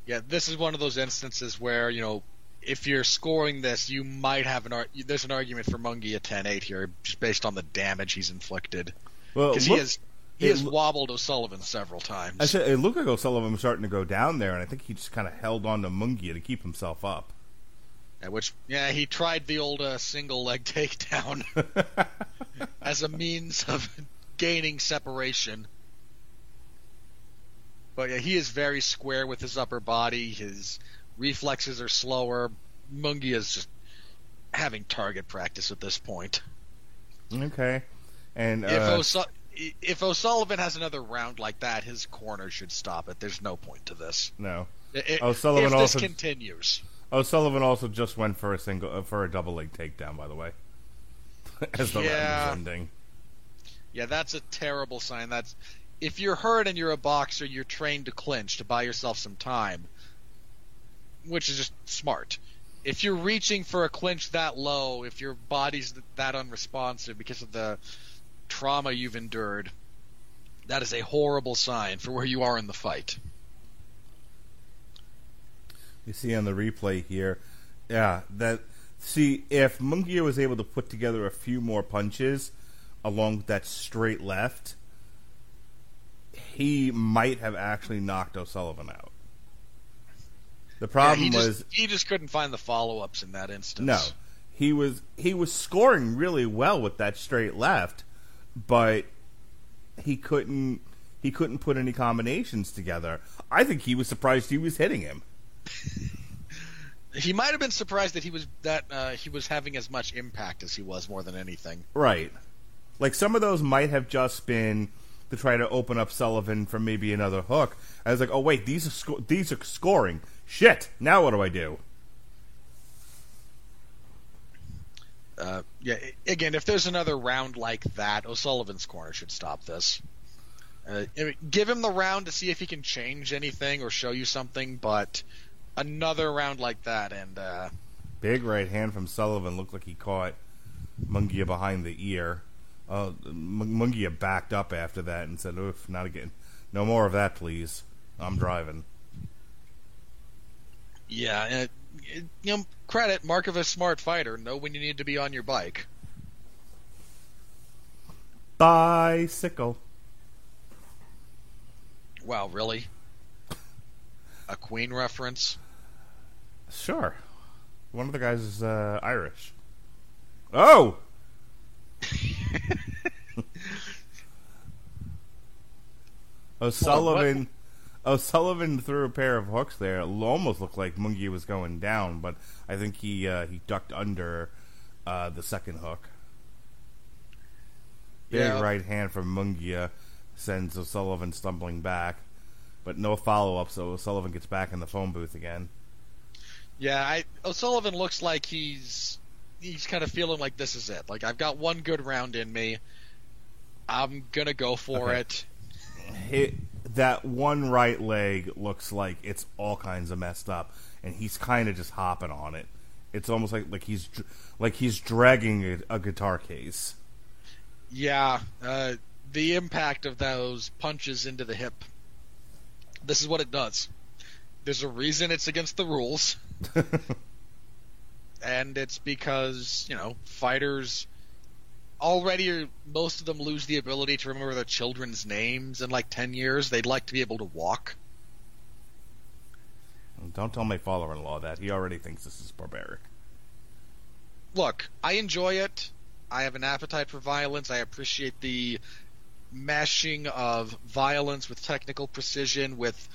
Yeah, this is one of those instances where you know if you're scoring this, you might have an ar- there's an argument for Mungie at 10-8 here, just based on the damage he's inflicted. Well, Because he has he has lo- wobbled O'Sullivan several times. I said it looked like O'Sullivan was starting to go down there, and I think he just kind of held on to Munguia to keep himself up. At which, yeah, he tried the old uh, single leg takedown as a means of gaining separation. But yeah, he is very square with his upper body. His reflexes are slower. Mungi is just having target practice at this point. Okay, and if uh, Osu- if O'Sullivan has another round like that, his corner should stop it. There's no point to this. No. I- I- O'Sullivan if this also continues. O'Sullivan also just went for a single uh, for a double leg takedown. By the way, as the Yeah. round is ending. Yeah, that's a terrible sign. That's if you're hurt and you're a boxer, you're trained to clinch to buy yourself some time, which is just smart. If you're reaching for a clinch that low, if your body's that unresponsive because of the trauma you've endured, that is a horrible sign for where you are in the fight. You see on the replay here, yeah, that see if Munguia was able to put together a few more punches along that straight left, he might have actually knocked O'Sullivan out. The problem Yeah, he just, was he just couldn't find the follow ups in that instance. no, he was he was scoring really well with that straight left, but he couldn't he couldn't put any combinations together. I think he was surprised he was hitting him. He might have been surprised that he was that uh, he was having as much impact as he was more than anything. Right. Like some of those might have just been to try to open up Sullivan for maybe another hook. I was like, oh wait, these are sco- these are scoring. Shit. Now what do I do? Uh, yeah, again, if there's another round like that, O'Sullivan's corner should stop this. Uh, give him the round to see if he can change anything or show you something, but another round like that, and uh, Big right hand from Sullivan looked like he caught Munguia behind the ear. Uh, M- Munguia backed up after that and said, "Oof, not again. No more of that, please. I'm driving." yeah, uh, you know, credit mark of a smart fighter. Know when you need to be on your bike. Bicycle. Wow, really? A Queen reference? Sure. One of the guys is uh, Irish. Oh. O'Sullivan. O'Sullivan threw a pair of hooks there. It almost looked like Mungie was going down, but I think he uh, he ducked under uh, the second hook. Big Yeah. right hand from Munguia sends O'Sullivan stumbling back, but no follow up. So O'Sullivan gets back in the phone booth again. Yeah, I, O'Sullivan looks like he's he's kind of feeling like this is it. Like I've got one good round in me. I'm gonna go for Okay. it. It, that one right leg looks like it's all kinds of messed up, and he's kind of just hopping on it. It's almost like like he's like he's dragging a, a guitar case. Yeah, uh, the impact of those punches into the hip. This is what it does. There's a reason it's against the rules, and it's because you know fighters already are, most of them lose the ability to remember their children's names in like 10 years. They'd like to be able to walk. Don't tell my father-in-law that. He already thinks this is barbaric. look i enjoy it. I have an appetite for violence. I appreciate the mashing of violence with technical precision with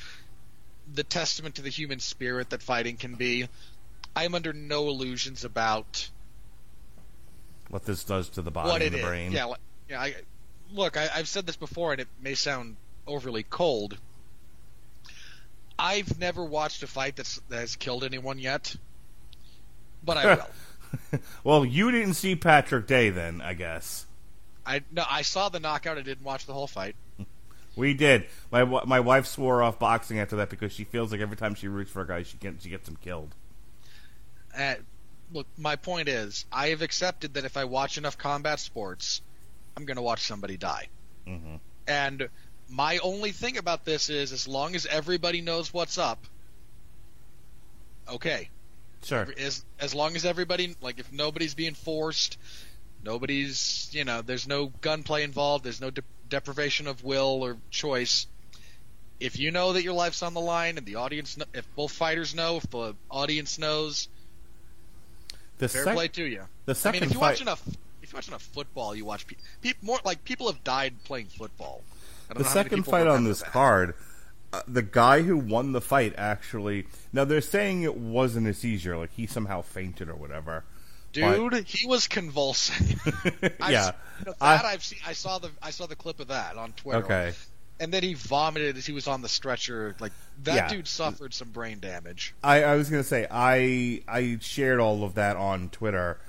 the testament to the human spirit that fighting can be i'm under no illusions about What this does to the body what and the is. brain. Yeah, yeah. I, look, I, I've said this before, and it may sound overly cold. I've never watched a fight that's that has killed anyone yet, but I will. well, you didn't see Patrick Day then, I guess. I no, I saw the knockout. I didn't watch the whole fight. We did. My my wife swore off boxing after that because she feels like every time she roots for a guy, she gets she gets him killed. Uh, look, my point is, I have accepted that if I watch enough combat sports, I'm going to watch somebody die. Mm-hmm. And my only thing about this is, as long as everybody knows what's up, okay. Sure. As as long as everybody, like, if nobody's being forced, nobody's, you know, there's no gunplay involved, there's no de- deprivation of will or choice. If you know that your life's on the line, and the audience, kn- if both fighters know, if the audience knows, The fair sec- play to you. the I second mean, if you fight- watch enough, if you watch enough football, you watch pe- pe- more like people have died playing football. The know how many second fight on this that. card, uh, the guy who won the fight actually. Now they're saying it wasn't a seizure, like he somehow fainted or whatever. Dude, he was convulsing. I- yeah. you know, I- that I've seen. I saw the I saw the clip of that on Twitter. Okay. And then he vomited as he was on the stretcher. Like that Yeah. dude suffered some brain damage. I, I was gonna say I I shared all of that on Twitter.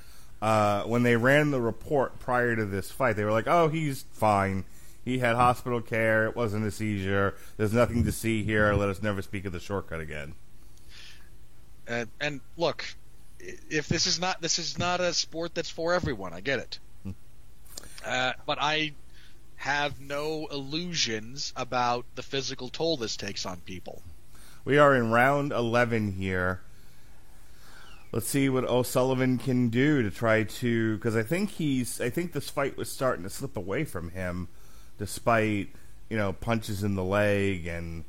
Uh, when they ran the report prior to this fight, they were like, "Oh, he's fine. He had hospital care. It wasn't a seizure. There's nothing to see here. Let us never speak of the shortcut again." And, and look, if this is not this is not a sport that's for everyone, I get it. Uh, but I have no illusions about the physical toll this takes on people. We are in round 11 here. Let's see what O'Sullivan can do to try to because I think he's I think this fight was starting to slip away from him despite, you know, punches in the leg and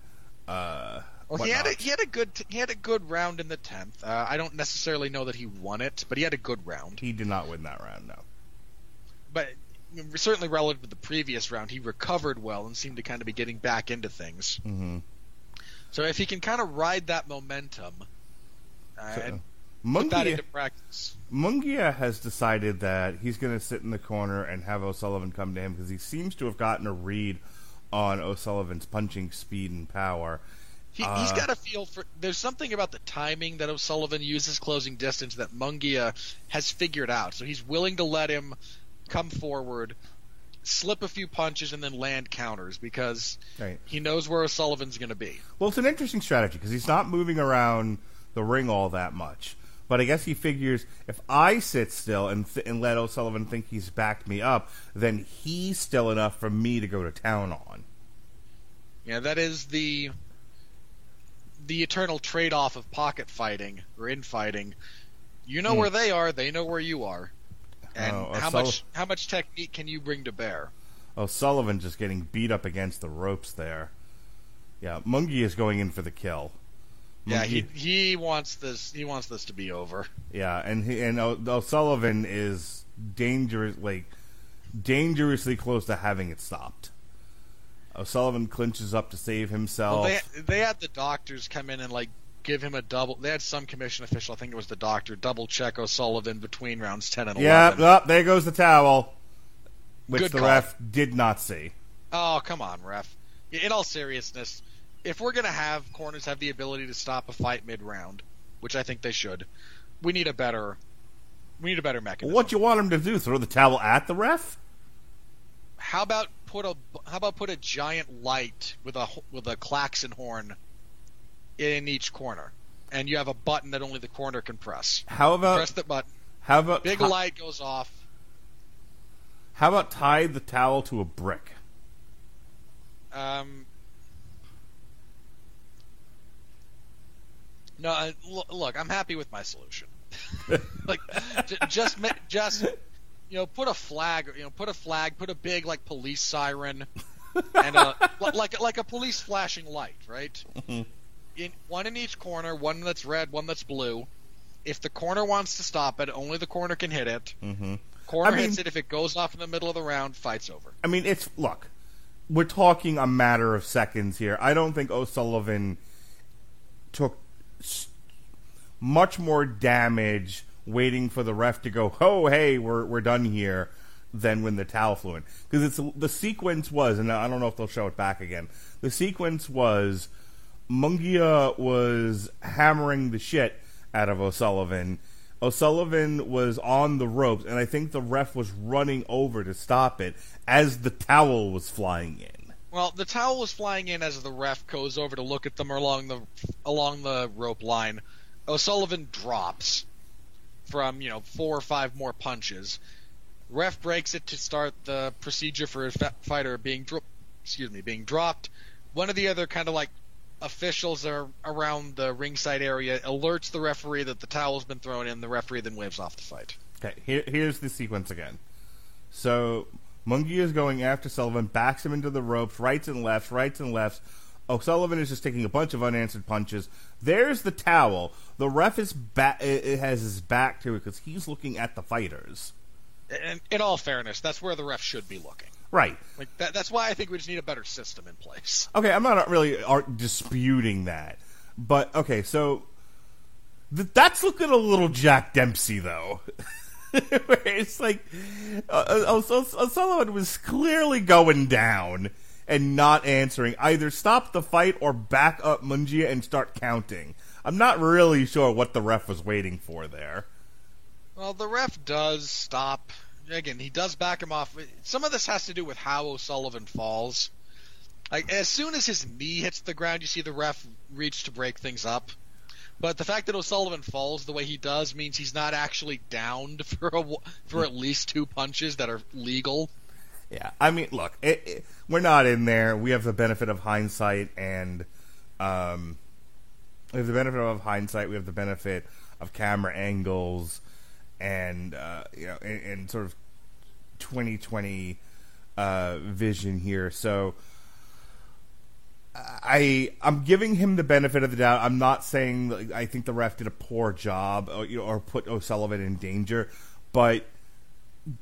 uh Well, he had a, he had a good he had a good round in the tenth. Uh, I don't necessarily know that he won it, but he had a good round. He did not win that round, no. But certainly relative to the previous round, he recovered well and seemed to kind of be getting back into things. Mm-hmm. So if he can kind of ride that momentum uh, So, put that Munguia, into practice, Munguia has decided that he's going to sit in the corner and have O'Sullivan come to him because he seems to have gotten a read on O'Sullivan's punching speed and power. he, he's Uh, got a feel for. There's something about the timing that O'Sullivan uses closing distance that Munguia has figured out. So he's willing to let him come forward, slip a few punches, and then land counters because Right. he knows where O'Sullivan's going to be. Well, it's an interesting strategy because he's not moving around the ring all that much. But I guess he figures if I sit still and th- and let O'Sullivan think he's backed me up, then he's still enough for me to go to town on. Yeah, that is the the eternal trade-off of pocket fighting or infighting. You know Hmm. where they are, they know where you are, and Oh, oh how O'Sulli- much how much technique can you bring to bear? Oh, O'Sullivan just getting beat up against the ropes there. Yeah, Mungie is going in for the kill. Yeah, he he wants this he wants this to be over. Yeah, and he, and oh, O- O'Sullivan is dangerous, like dangerously close to having it stopped. O'Sullivan clinches up to save himself. Well, they they had the doctors come in and like give him a double. They had some commission official, I think it was the doctor, double check O'Sullivan between rounds ten and yeah, eleven. up there goes the towel, which Good the call. ref did not see. Oh, come on, ref. In all seriousness, if we're going to have corners have the ability to stop a fight mid-round, which I think they should, we need a better we need a better mechanism. What do you want him to do? Throw the towel at the ref? How about put a how about put a giant light with a with a klaxon horn in each corner, and you have a button that only the corner can press. How about press the button? how about Big ti- light goes off. How about tie the towel to a brick? Um, no, l- look, I'm happy with my solution. like, j- just just you know, put a flag, you know, put a flag, put a big like police siren, and a like like a police flashing light, right? In one in each corner, one that's red, one that's blue. If the corner wants to stop it, only the corner can hit it. Mm-hmm. Corner I mean- hits it. If it goes off in the middle of the round, fight's over. I mean, it's look. We're talking a matter of seconds here. I don't think O'Sullivan took much more damage waiting for the ref to go, "Oh, hey, we're we're done here," than when the towel flew in. Because it's the sequence was, and I don't know if they'll show it back again. The sequence was Munguia was hammering the shit out of O'Sullivan. O'Sullivan was on the ropes, and I think the ref was running over to stop it as the towel was flying in. Well, the towel was flying in as the ref goes over to look at them along the along the rope line. O'Sullivan drops from you know four or five more punches. Ref breaks it to start the procedure for a fighter being dro- excuse me being dropped. One of the other kind of like officials are around the ringside area alerts the referee that the towel's been thrown in. The referee then waves off the fight. Okay, here, here's the sequence again. So Munguia is going after Sullivan, backs him into the ropes, rights and lefts, rights and lefts. O'Sullivan is just taking a bunch of unanswered punches. There's the towel. The ref is ba- it has his back to it because he's looking at the fighters. And in all fairness, that's where the ref should be looking. Right. Like that, that's why I think we just need a better system in place. Okay, I'm not really disputing that, but okay, so th- that's looking a little Jack Dempsey though. it's like uh, uh, O'Sullivan was clearly going down and not answering. Either stop the fight or back up Munguia and start counting. I'm not really sure what the ref was waiting for there. Well, the ref does stop. Again, he does back him off. Some of this has to do with how O'Sullivan falls. Like as soon as his knee hits the ground, you see the ref reach to break things up. But the fact that O'Sullivan falls the way he does means he's not actually downed for a, for at least two punches that are legal. Yeah, I mean, look, it, it, we're not in there. We have the benefit of hindsight, and um, we have the benefit of hindsight. We have the benefit of camera angles, and uh, you know, and, and sort of 2020 uh, vision here. So I I'm giving him the benefit of the doubt. I'm not saying I think the ref did a poor job or, you know, or put O'Sullivan in danger, but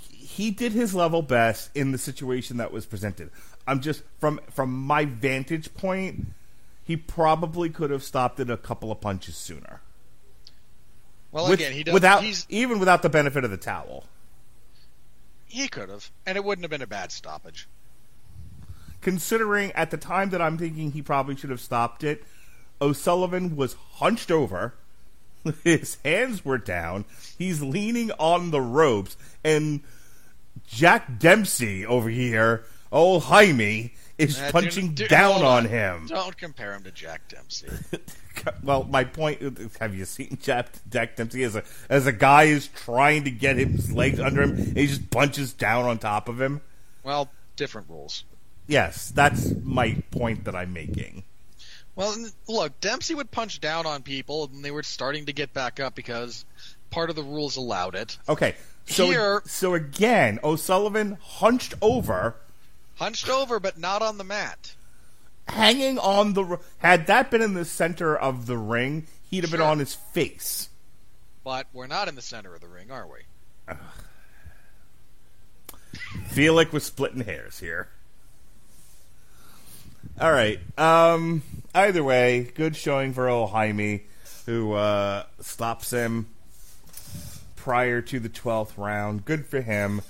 he did his level best in the situation that was presented. I'm just from from my vantage point, he probably could have stopped it a couple of punches sooner. Well, With, again, he does, without even without the benefit of the towel. He could have, and it wouldn't have been a bad stoppage considering at the time that I'm thinking he probably should have stopped it, O'Sullivan was hunched over, his hands were down, he's leaning on the ropes, and Jack Dempsey over here, old Jaime, is Uh, punching dude, dude, down hold on him. Don't compare him to Jack Dempsey. well, my point have you seen Jack, Jack Dempsey as a as a guy is trying to get his legs under him, and he just punches down on top of him? well, different rules. Yes, that's my point that I'm making. Well, look, Dempsey would punch down on people, and they were starting to get back up because part of the rules allowed it. Okay, so Here- so again, O'Sullivan hunched over, Hunched over, but not on the mat. hanging on the. Had that been in the center of the ring, he'd have been on his face. But we're not in the center of the ring, are we? Feel like we're splitting hairs here. All right. Um. Either way, good showing for old Jaime, who uh, stops him prior to the twelfth round. Good for him.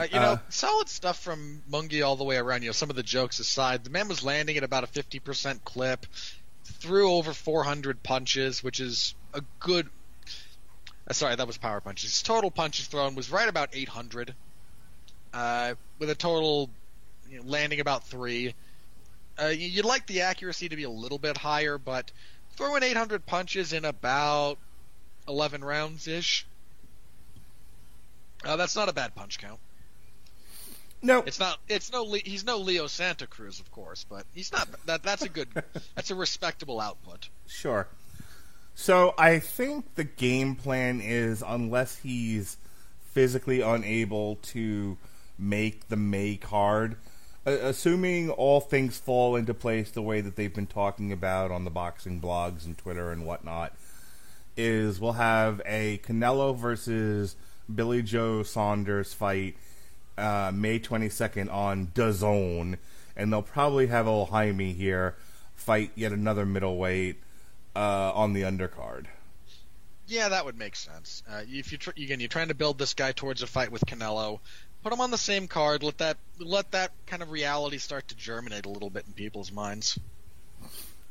Uh, you know, Uh, solid stuff from Mungi all the way around. You know, some of the jokes aside, the man was landing at about a 50% clip, threw over 400 punches, which is a good. Uh, sorry, that was power punches. His total punches thrown was right about 800, uh, with a total you know, landing about three. Uh, you- you'd like the accuracy to be a little bit higher, but throwing 800 punches in about 11 rounds ish. Uh, that's not a bad punch count. No, It's not. It's no. He's no Leo Santa Cruz, of course, but he's not. That that's a good. that's a respectable output. Sure. So I think the game plan is unless he's physically unable to make the May card, assuming all things fall into place the way that they've been talking about on the boxing blogs and Twitter and whatnot, is we'll have a Canelo versus Billy Joe Saunders fight uh, May 22nd on DAZN, and they'll probably have old Jaime here fight yet another middleweight uh, on the undercard. Yeah, that would make sense. Uh, if you tr- again, you're trying to build this guy towards a fight with Canelo, put him on the same card. Let that let that kind of reality start to germinate a little bit in people's minds.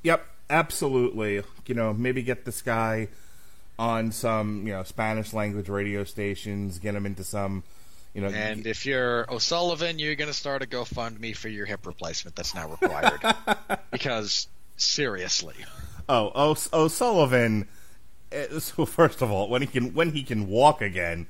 Yep, absolutely. You know, maybe get this guy on some you know Spanish language radio stations, get him into some you know. And if you're O'Sullivan, you're going to start a GoFundMe for your hip replacement. That's now required because seriously. Oh, O'S- O'Sullivan. eh, So first of all, when he can when he can walk again,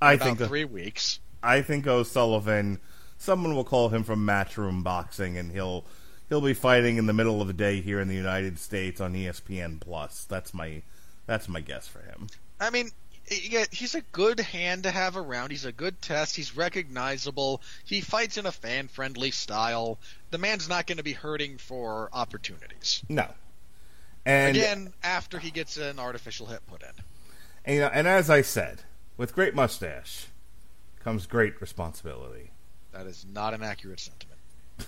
I about think three weeks. I think O'Sullivan. Someone will call him from Matchroom Boxing, and he'll he'll be fighting in the middle of the day here in the United States on ESPN Plus. That's my that's my guess for him. I mean, yeah, he's a good hand to have around. He's a good test. He's recognizable. He fights in a fan friendly style. The man's not going to be hurting for opportunities. No, and Again, after he gets an artificial hip put in. And, you know, and as I said, with great mustache comes great responsibility. That is not an accurate sentiment.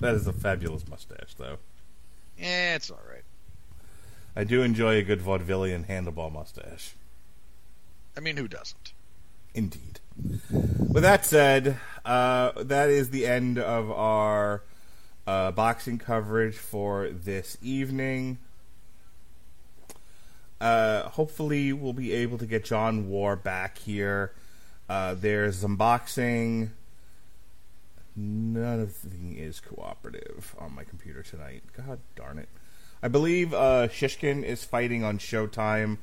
That is a fabulous mustache, though. Yeah, it's all right. I do enjoy a good vaudevillian handlebar mustache. I mean, who doesn't? Indeed. With that said, uh, that is the end of our uh, boxing coverage for this evening. Uh, hopefully, we'll be able to get John War back here. Uh, there's some boxing. None of the thing is cooperative on my computer tonight. God darn it. I believe uh, Shishkin is fighting on Showtime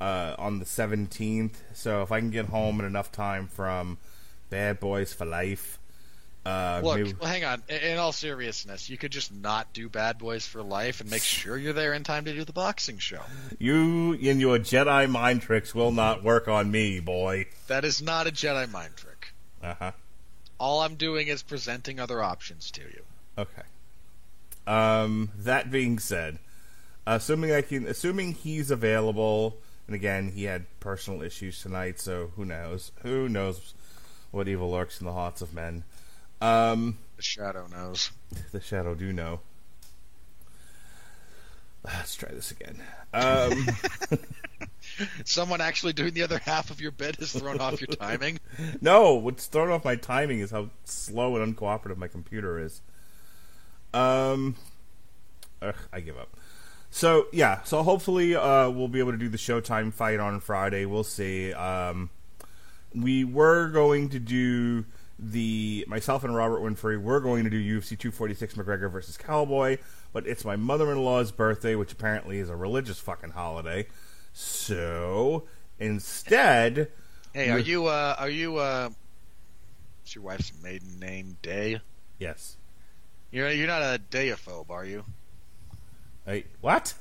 uh, on the 17th. So if I can get home in enough time from Bad Boys for Life. Uh, Look, maybe- well, hang on. In, all seriousness, you could just not do Bad Boys for Life and make sure you're there in time to do the boxing show. you and your Jedi mind tricks will not work on me, boy. That is not a Jedi mind trick. Uh huh. All I'm doing is presenting other options to you. Okay. Um, that being said, assuming I can, assuming he's available, and again, he had personal issues tonight, so who knows? Who knows what evil lurks in the hearts of men? Um, The Shadow knows. the shadow do know. Let's try this again. Um, Someone actually doing the other half of your bit has thrown off your timing. no, what's thrown off my timing is how slow and uncooperative my computer is. Um, ugh, I give up. So yeah, so hopefully uh, we'll be able to do the Showtime fight on Friday. We'll see. Um, we were going to do the myself and Robert Winfree. We're going to do UFC 246 McGregor versus Cowboy, but it's my mother-in-law's birthday, which apparently is a religious fucking holiday. So instead, Hey, are you uh are you uh what's your wife's maiden name? Day? Yes. You're you're not a dayophobe, are you? What?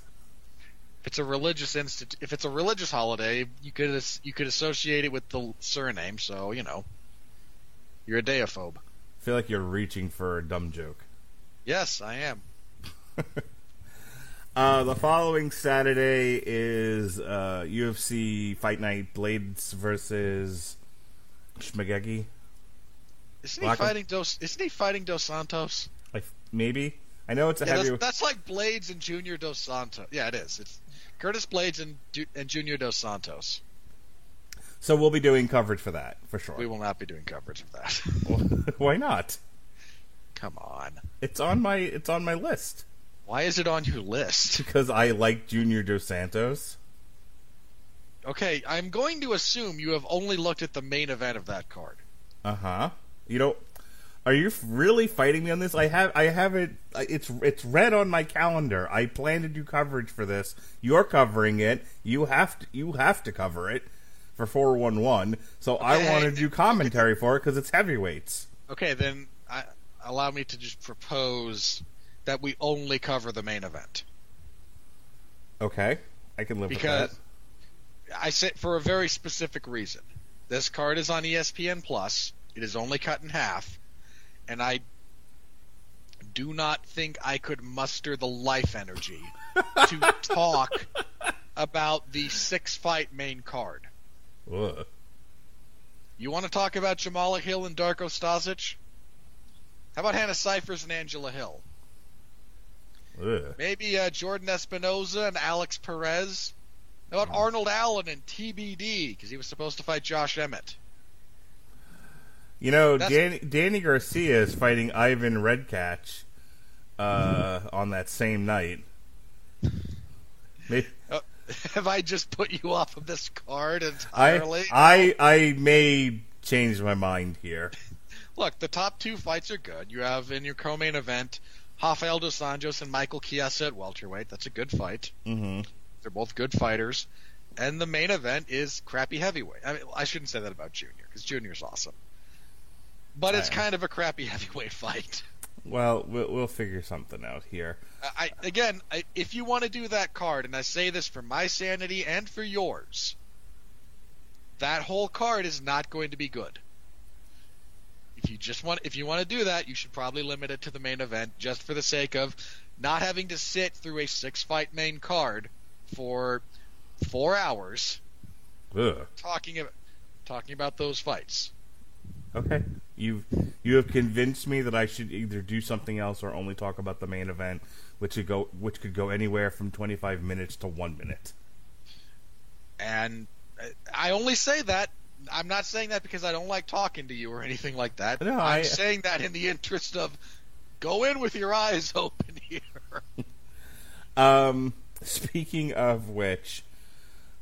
If it's a religious instit- if it's a religious holiday, you could as- you could associate it with the surname, so you know. You're a dayophobe. I feel like you're reaching for a dumb joke. Yes, I am. Uh, the following Saturday is uh, UFC Fight Night Blaydes versus Schmagegi. Isn't he Blackham? fighting Dos isn't he fighting Dos Santos? Like maybe I know it's a Yeah, heavy. that's, that's like Blaydes and Junior Dos Santos. Yeah, it is. It's Curtis Blaydes and and Junior Dos Santos. so we'll be doing coverage for that for sure. We will not be doing coverage of that. Why not? Come on. It's on my it's on my list Why is it on your list? because I like Junior Dos Santos. Okay, I'm going to assume you have only looked at the main event of that card. Uh huh. You know, are you really fighting me on this? I have I have it. It's it's red on my calendar. I plan to do coverage for this. You're covering it. You have to you have to cover it for four one one. So I Okay. want to do commentary for it because it's heavyweights. Okay, then I, allow me to just propose that we only cover the main event Okay, I can live because with that. I said for a very specific reason. This card is on ESPN Plus. It is only cut in half, and I do not think I could muster the life energy to talk about the six fight main card. Ugh. You want to talk about Jamahal Hill and Darko Stosic? How about Hannah Cifers and Angela Hill? Ugh. Maybe uh, Jordan Espinosa and Alex Perez? How about Arnold Allen and TBD? Because he was supposed to fight Josh Emmett. You know, Danny, Danny Garcia is fighting Ivan Redkach uh, on that same night. May- Uh, have I just put you off of this card entirely? I I may change my mind here. Look, the top two fights are good. You have in your co-main event Rafael dos Anjos and Michael Chiesa at welterweight. That's a good fight. hmm They're both good fighters. And the main event is crappy heavyweight. I mean, I shouldn't say that about Junior because Junior's awesome. But it's kind of a crappy heavyweight fight. Well, we'll we'll figure something out here. I, I again, I, if you want to do that card, and I say this for my sanity and for yours, that whole card is not going to be good. If you just want, if you want to do that, you should probably limit it to the main event, just for the sake of not having to sit through a six-fight main card for four hours Ugh. talking about talking about those fights. Okay, you you have convinced me that I should either do something else or only talk about the main event, which could go which could go anywhere from twenty five minutes to one minute. And uh, I only say that I'm not saying that because I don't like talking to you or anything like that. No, I'm I- saying that in the interest of go in with your eyes open here. Um, speaking of which,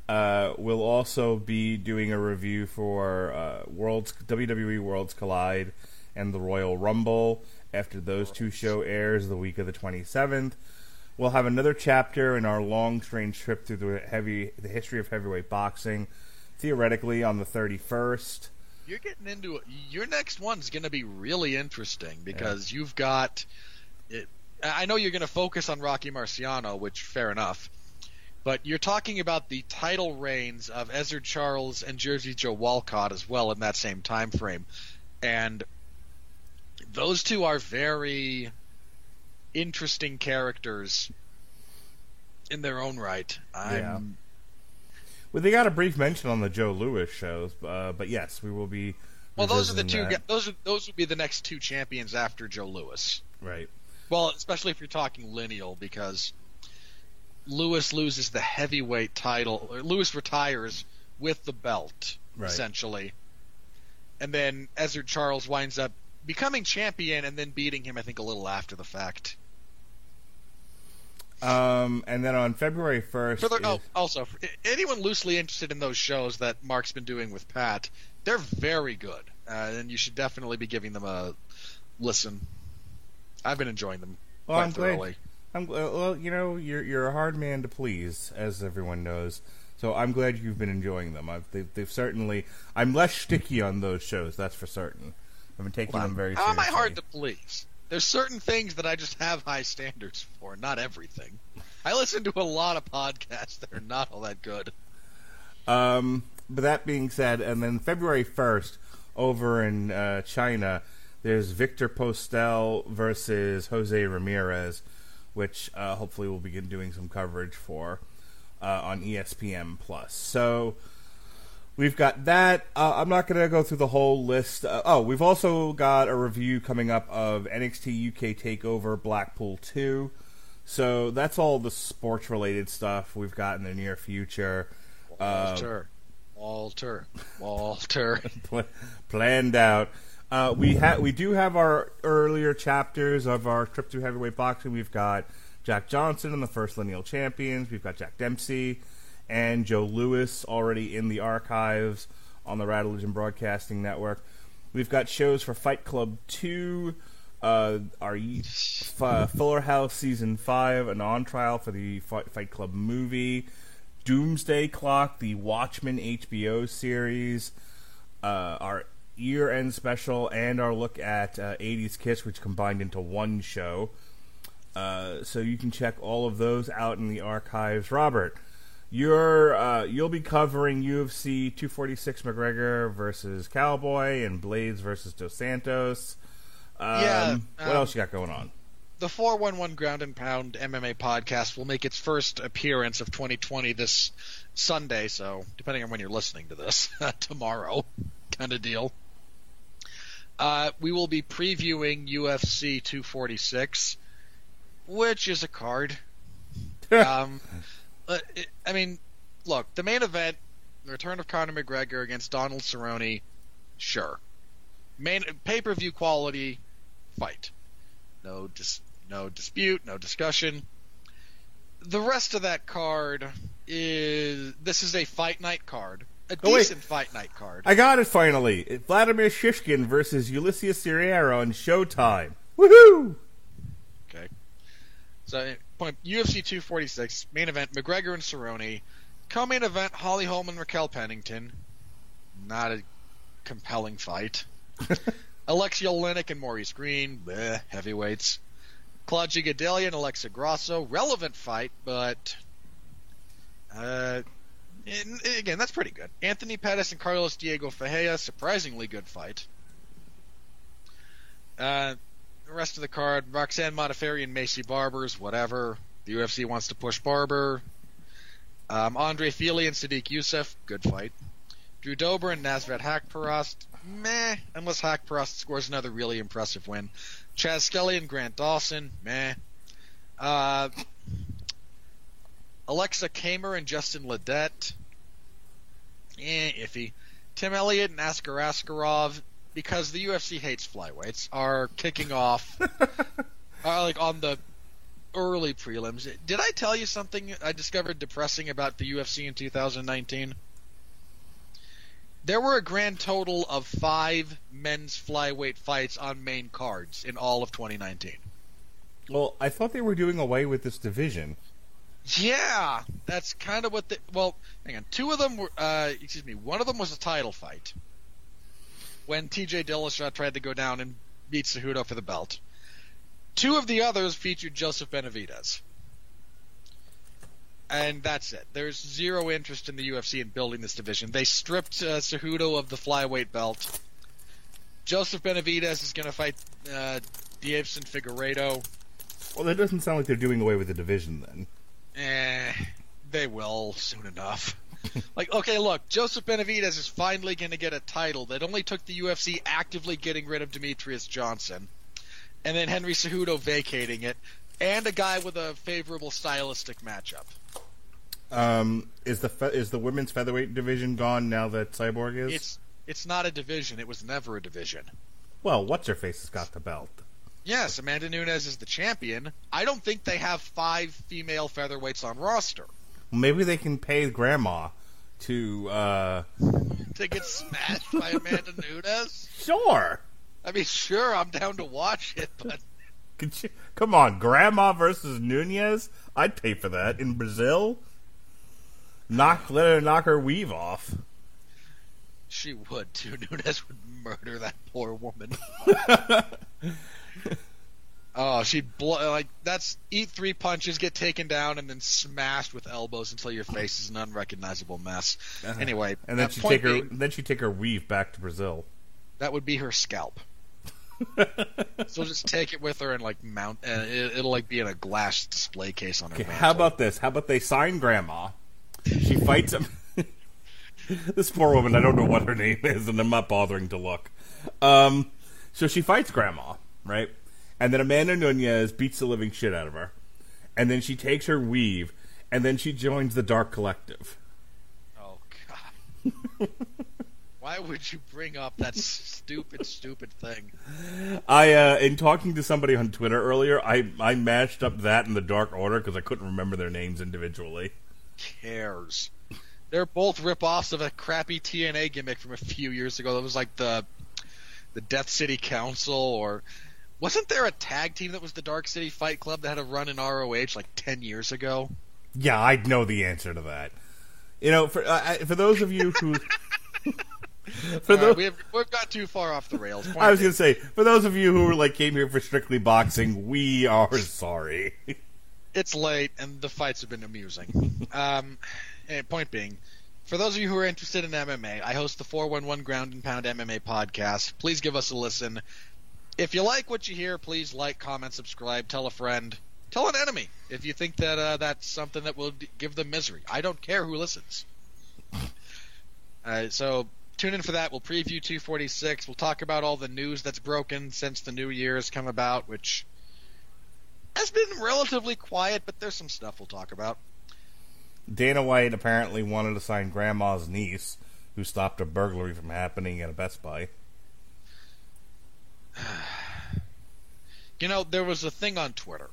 uh, we'll also be doing a review for uh, Worlds WWE Worlds Collide and the Royal Rumble after those two show airs the week of the 27th. We'll have another chapter in our long, strange trip through the heavy, the history of heavyweight boxing, theoretically on the 31st. You're getting into it. Your next one's going to be really interesting because you've got. It, I know you're going to focus on Rocky Marciano, which fair enough, but you're talking about the title reigns of Ezzard Charles and Jersey Joe Walcott as well in that same time frame, and those two are very interesting characters in their own right. I'm, Yeah. Well, they got a brief mention on the Joe Louis shows, uh, but yes, we will be. Well, those are the two. that. Those are those would be the next two champions after Joe Louis. Right. Well, especially if you're talking lineal, because Louis loses the heavyweight title. Or Louis retires with the belt, Right. essentially, and then Ezzard Charles winds up becoming champion and then beating him. I think a little after the fact. Um, and then on February 1st. For the, is- oh, also, anyone loosely interested in those shows that Mark's been doing with Pat, they're very good, uh, and you should definitely be giving them a listen. I've been enjoying them Well, quite I'm thoroughly. glad. I'm well, you know, you're you're a hard man to please, as everyone knows. So I'm glad you've been enjoying them. I've, they've, they've certainly. I'm less sticky on those shows. That's for certain. I've been taking them very How am seriously. I hard to please? There's certain things that I just have high standards for, not everything. I listen to a lot of podcasts that are not all that good. Um, but that being said, and then February 1st, over in uh, China, there's Viktor Postol versus Jose Ramirez, which uh, hopefully we'll begin doing some coverage for uh, on ESPN Plus. So we've got that. Uh, I'm not going to go through the whole list. Uh, oh, we've also got a review coming up of NXT UK Takeover Blackpool 2. So that's all the sports related stuff we've got in the near future. Walter, Walter, Walter. planned out. Uh, we ha- we do have our earlier chapters of our trip through heavyweight boxing. We've got Jack Johnson and the first lineal champions. We've got Jack Dempsey and Joe Louis already in the archives on the Rattlegion Broadcasting Network. We've got shows for Fight Club Two, uh, our uh, Fuller House season five, an on trial for the Fight, Fight Club movie. Doomsday Clock, the Watchmen HBO series, uh, our year end special, and our look at uh, 80s Kiss, which combined into one show. Uh, so you can check all of those out in the archives. Robert, you're uh, you'll be covering UFC 246 McGregor versus Cowboy and Blaydes versus Dos Santos. Um, Yeah, what um, else you got going on? The 411 Ground and Pound MMA podcast will make its first appearance of 2020 this Sunday, so depending on when you're listening to this, tomorrow kind of deal. Uh, we will be previewing UFC 246, which is a card. um, I mean, look, the main event, the return of Conor McGregor against Donald Cerrone, sure. Main pay-per-view quality fight. No dis- no dispute, no discussion. The rest of that card is this is a fight night card. A Oh, wait. decent fight night card. I got it finally. Vladimir Shishkin versus Ulises Sierra on Showtime. Woohoo! Okay. So point UFC 246 main event McGregor and Cerrone. Co-main event Holly Holm and Raquel Pennington. Not a compelling fight. Aleksei Oleinik and Maurice Greene. Bleh, heavyweights. Claudia Gadelha and Alexa Grasso. Relevant fight, but uh, and- again that's pretty good. Anthony Pettis and Carlos Diego Ferreira. Surprisingly good fight. Uh, the rest of the card, Roxanne Modafferi and Maycee Barbers, whatever. The UFC wants to push Barber. Um, Andre Fili and Sodiq Yusuff, good fight. Drew Dober and Nasrat Haqparast, meh, unless Haqparast scores another really impressive win. Chas Skelly and Grant Dawson, meh. Uh, Aleksa Camur and Justin Ledet, eh, iffy. Tim Elliott and Askar Askarov, because the UFC hates flyweights, are kicking off uh, like on the early prelims. Did I tell you something I discovered depressing about the UFC in 2019? There were a grand total of five men's flyweight fights on main cards in all of 2019. Well, I thought they were doing away with this division. Yeah, that's kind of what the well. Hang on, two of them were. Uh, excuse me, one of them was a title fight when T.J. Dillashaw tried to go down and beat Cejudo for the belt. Two of the others featured Joseph Benavidez, and that's it. There's zero interest in the UFC in building this division. They stripped uh, Cejudo of the flyweight belt. Joseph Benavidez is going to fight uh, Deiveson Figueiredo. Well, that doesn't sound like they're doing away with the division then. Eh, they will soon enough. like, okay, look, Joseph Benavidez is finally going to get a title that only took the UFC actively getting rid of Demetrious Johnson, and then Henry Cejudo vacating it, and a guy with a favorable stylistic matchup. Um, is the fe- is the women's featherweight division gone now that Cyborg is? It's it's not a division. It was never a division. Well, what's her face has got the belt. Yes, Amanda Nunes is the champion. I don't think they have five female featherweights on roster. Maybe they can pay Grandma to uh to get smashed by Amanda Nunes. Sure. I mean, sure, I'm down to watch it, but you, come on, Grandma versus Nunes? I'd pay for that in Brazil. Knock, let her knock her weave off. she would too. Nunes would murder that poor woman. oh, she'd blow like that's eat three punches, get taken down, and then smashed with elbows until your face is an unrecognizable mess. Anyway, Uh-huh. and then she take her then she take her weave back to Brazil. that would be her scalp. so just take it with her and like mount. Uh, it, it'll like be in a glass display case on her. Okay, how about this? How about they sign Grandma? She fights him. this poor woman, I don't know what her name is, and I'm not bothering to look. Um, so she fights Grandma, right? And then Amanda Nunes beats the living shit out of her. And then she takes her weave, and then she joins the Dark Collective. Oh God. Why would you bring up that stupid, stupid thing? I, uh, in talking to somebody on Twitter earlier, I, I mashed up that and the Dark Order because I couldn't remember their names individually. Cares. They're both rip-offs of a crappy TNA gimmick from a few years ago. That was like the the Death City Council, or wasn't there a tag team that was the Dark City Fight Club that had a run in ROH like ten years ago? Yeah, I know the answer to that. You know, for uh, I- for those of you who, for All right, those, we have, we've got too far off the rails. I was going to say, for those of you who like came here for strictly boxing, we are sorry. it's late and the fights have been amusing. Um, point being, for those of you who are interested in MMA, I host the 411 Ground and Pound MMA podcast. Please give us a listen. If you like what you hear, please like, comment, subscribe, tell a friend, tell an enemy if you think that uh, that's something that will d- give them misery. I don't care who listens. Uh, so tune in for that. We'll preview 246. We'll talk about all the news that's broken since the new year has come about, which has been relatively quiet, but there's some stuff we'll talk about. Dana White apparently wanted to sign Grandma's niece, who stopped a burglary from happening at a Best Buy. You know, there was a thing on Twitter,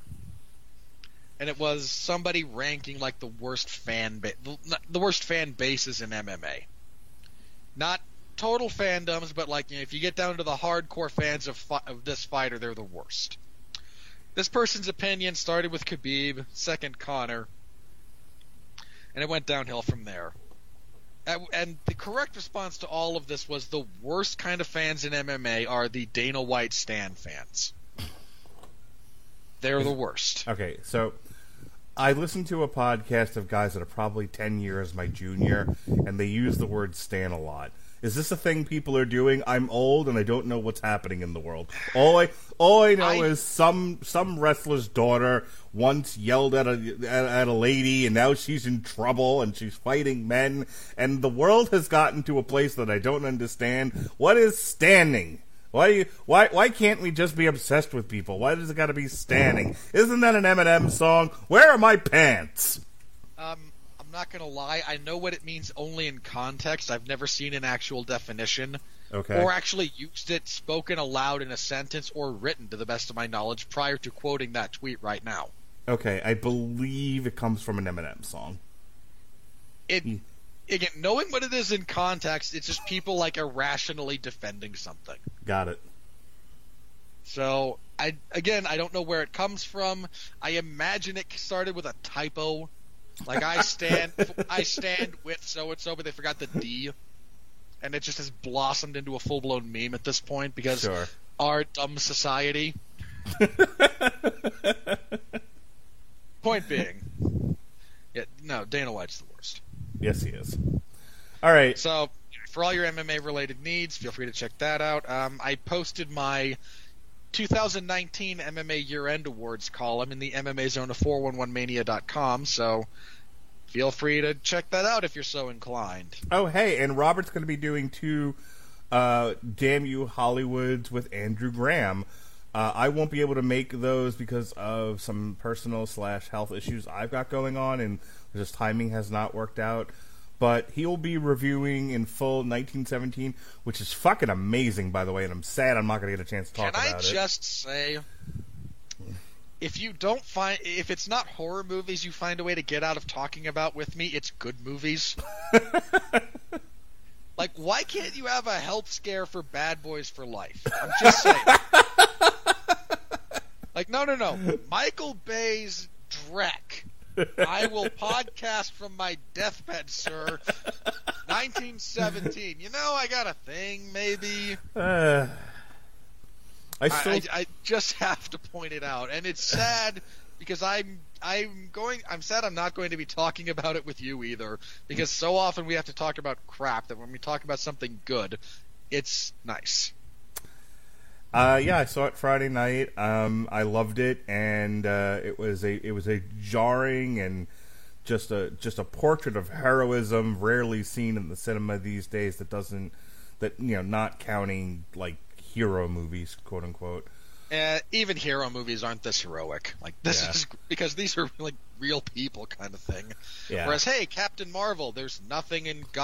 and it was somebody ranking like the worst fan ba- the worst fan bases in MMA. Not total fandoms, but like you know, if you get down to the hardcore fans of fi- of this fighter, they're the worst. This person's opinion started with Khabib, second Conor, and it went downhill from there. And- And the correct response to all of this was the worst kind of fans in MMA are the Dana White Stan fans. They're the worst. Okay, so I listened to a podcast of guys that are probably 10 years my junior, and they use the word stan a lot. Is this a thing people are doing? I'm old and I don't know what's happening in the world. All I all I know I- is some some wrestler's daughter once yelled at a at, at a lady and now she's in trouble and she's fighting men and the world has gotten to a place that I don't understand. What is standing? Why do you, why why can't we just be obsessed with people? Why does it got to be standing? Isn't that an Eminem song? Where are my pants? Um, I'm not gonna lie. I know what it means only in context. I've never seen an actual definition, Okay. or actually used it spoken aloud in a sentence or written, to the best of my knowledge, prior to quoting that tweet right now. Okay, I believe it comes from an Eminem song. It hmm. again, knowing what it is in context, it's just people like irrationally defending something. Got it. So I again, I don't know where it comes from. I imagine it started with a typo. Like I stand, I stand with so and so, but they forgot the D, and it just has blossomed into a full blown meme at this point because Sure. our dumb society. point being, yeah, no, Dana White's the worst. Yes, he is. All right. So, for all your MMA related needs, feel free to check that out. Um, I posted my 2019 MMA Year End Awards column in the MMA Zone of 411mania.com, so feel free to check that out if you're so inclined. Oh, hey, and Robert's going to be doing two uh, Damn You Hollywoods with Andrew Graham. Uh, I won't be able to make those because of some personal slash health issues I've got going on, and just timing has not worked out. But he'll be reviewing in full 1917, which is fucking amazing, by the way. And I'm sad I'm not going to get a chance to talk Can about it. Can I just say, if you don't find, if it's not horror movies you find a way to get out of talking about with me, it's good movies. like, why can't you have a health scare for Bad Boys for Life? I'm just saying. like, no, no, no. Michael Bay's Drek. I will podcast from my deathbed, sir. 1917. You know, I got a thing, maybe. Uh, I I, still. I, I just have to point it out, and it's sad because I'm I'm going I'm sad I'm not going to be talking about it with you either because so often we have to talk about crap that when we talk about something good, it's nice. Uh, yeah, I saw it Friday night. Um, I loved it, and uh, it was a it was a jarring and just a just a portrait of heroism rarely seen in the cinema these days. That doesn't that you know not counting like hero movies, quote unquote. Uh, even hero movies aren't this heroic. Like this Yeah. is because these are like real people kind of thing. Yeah. Whereas, hey, Captain Marvel, there's nothing in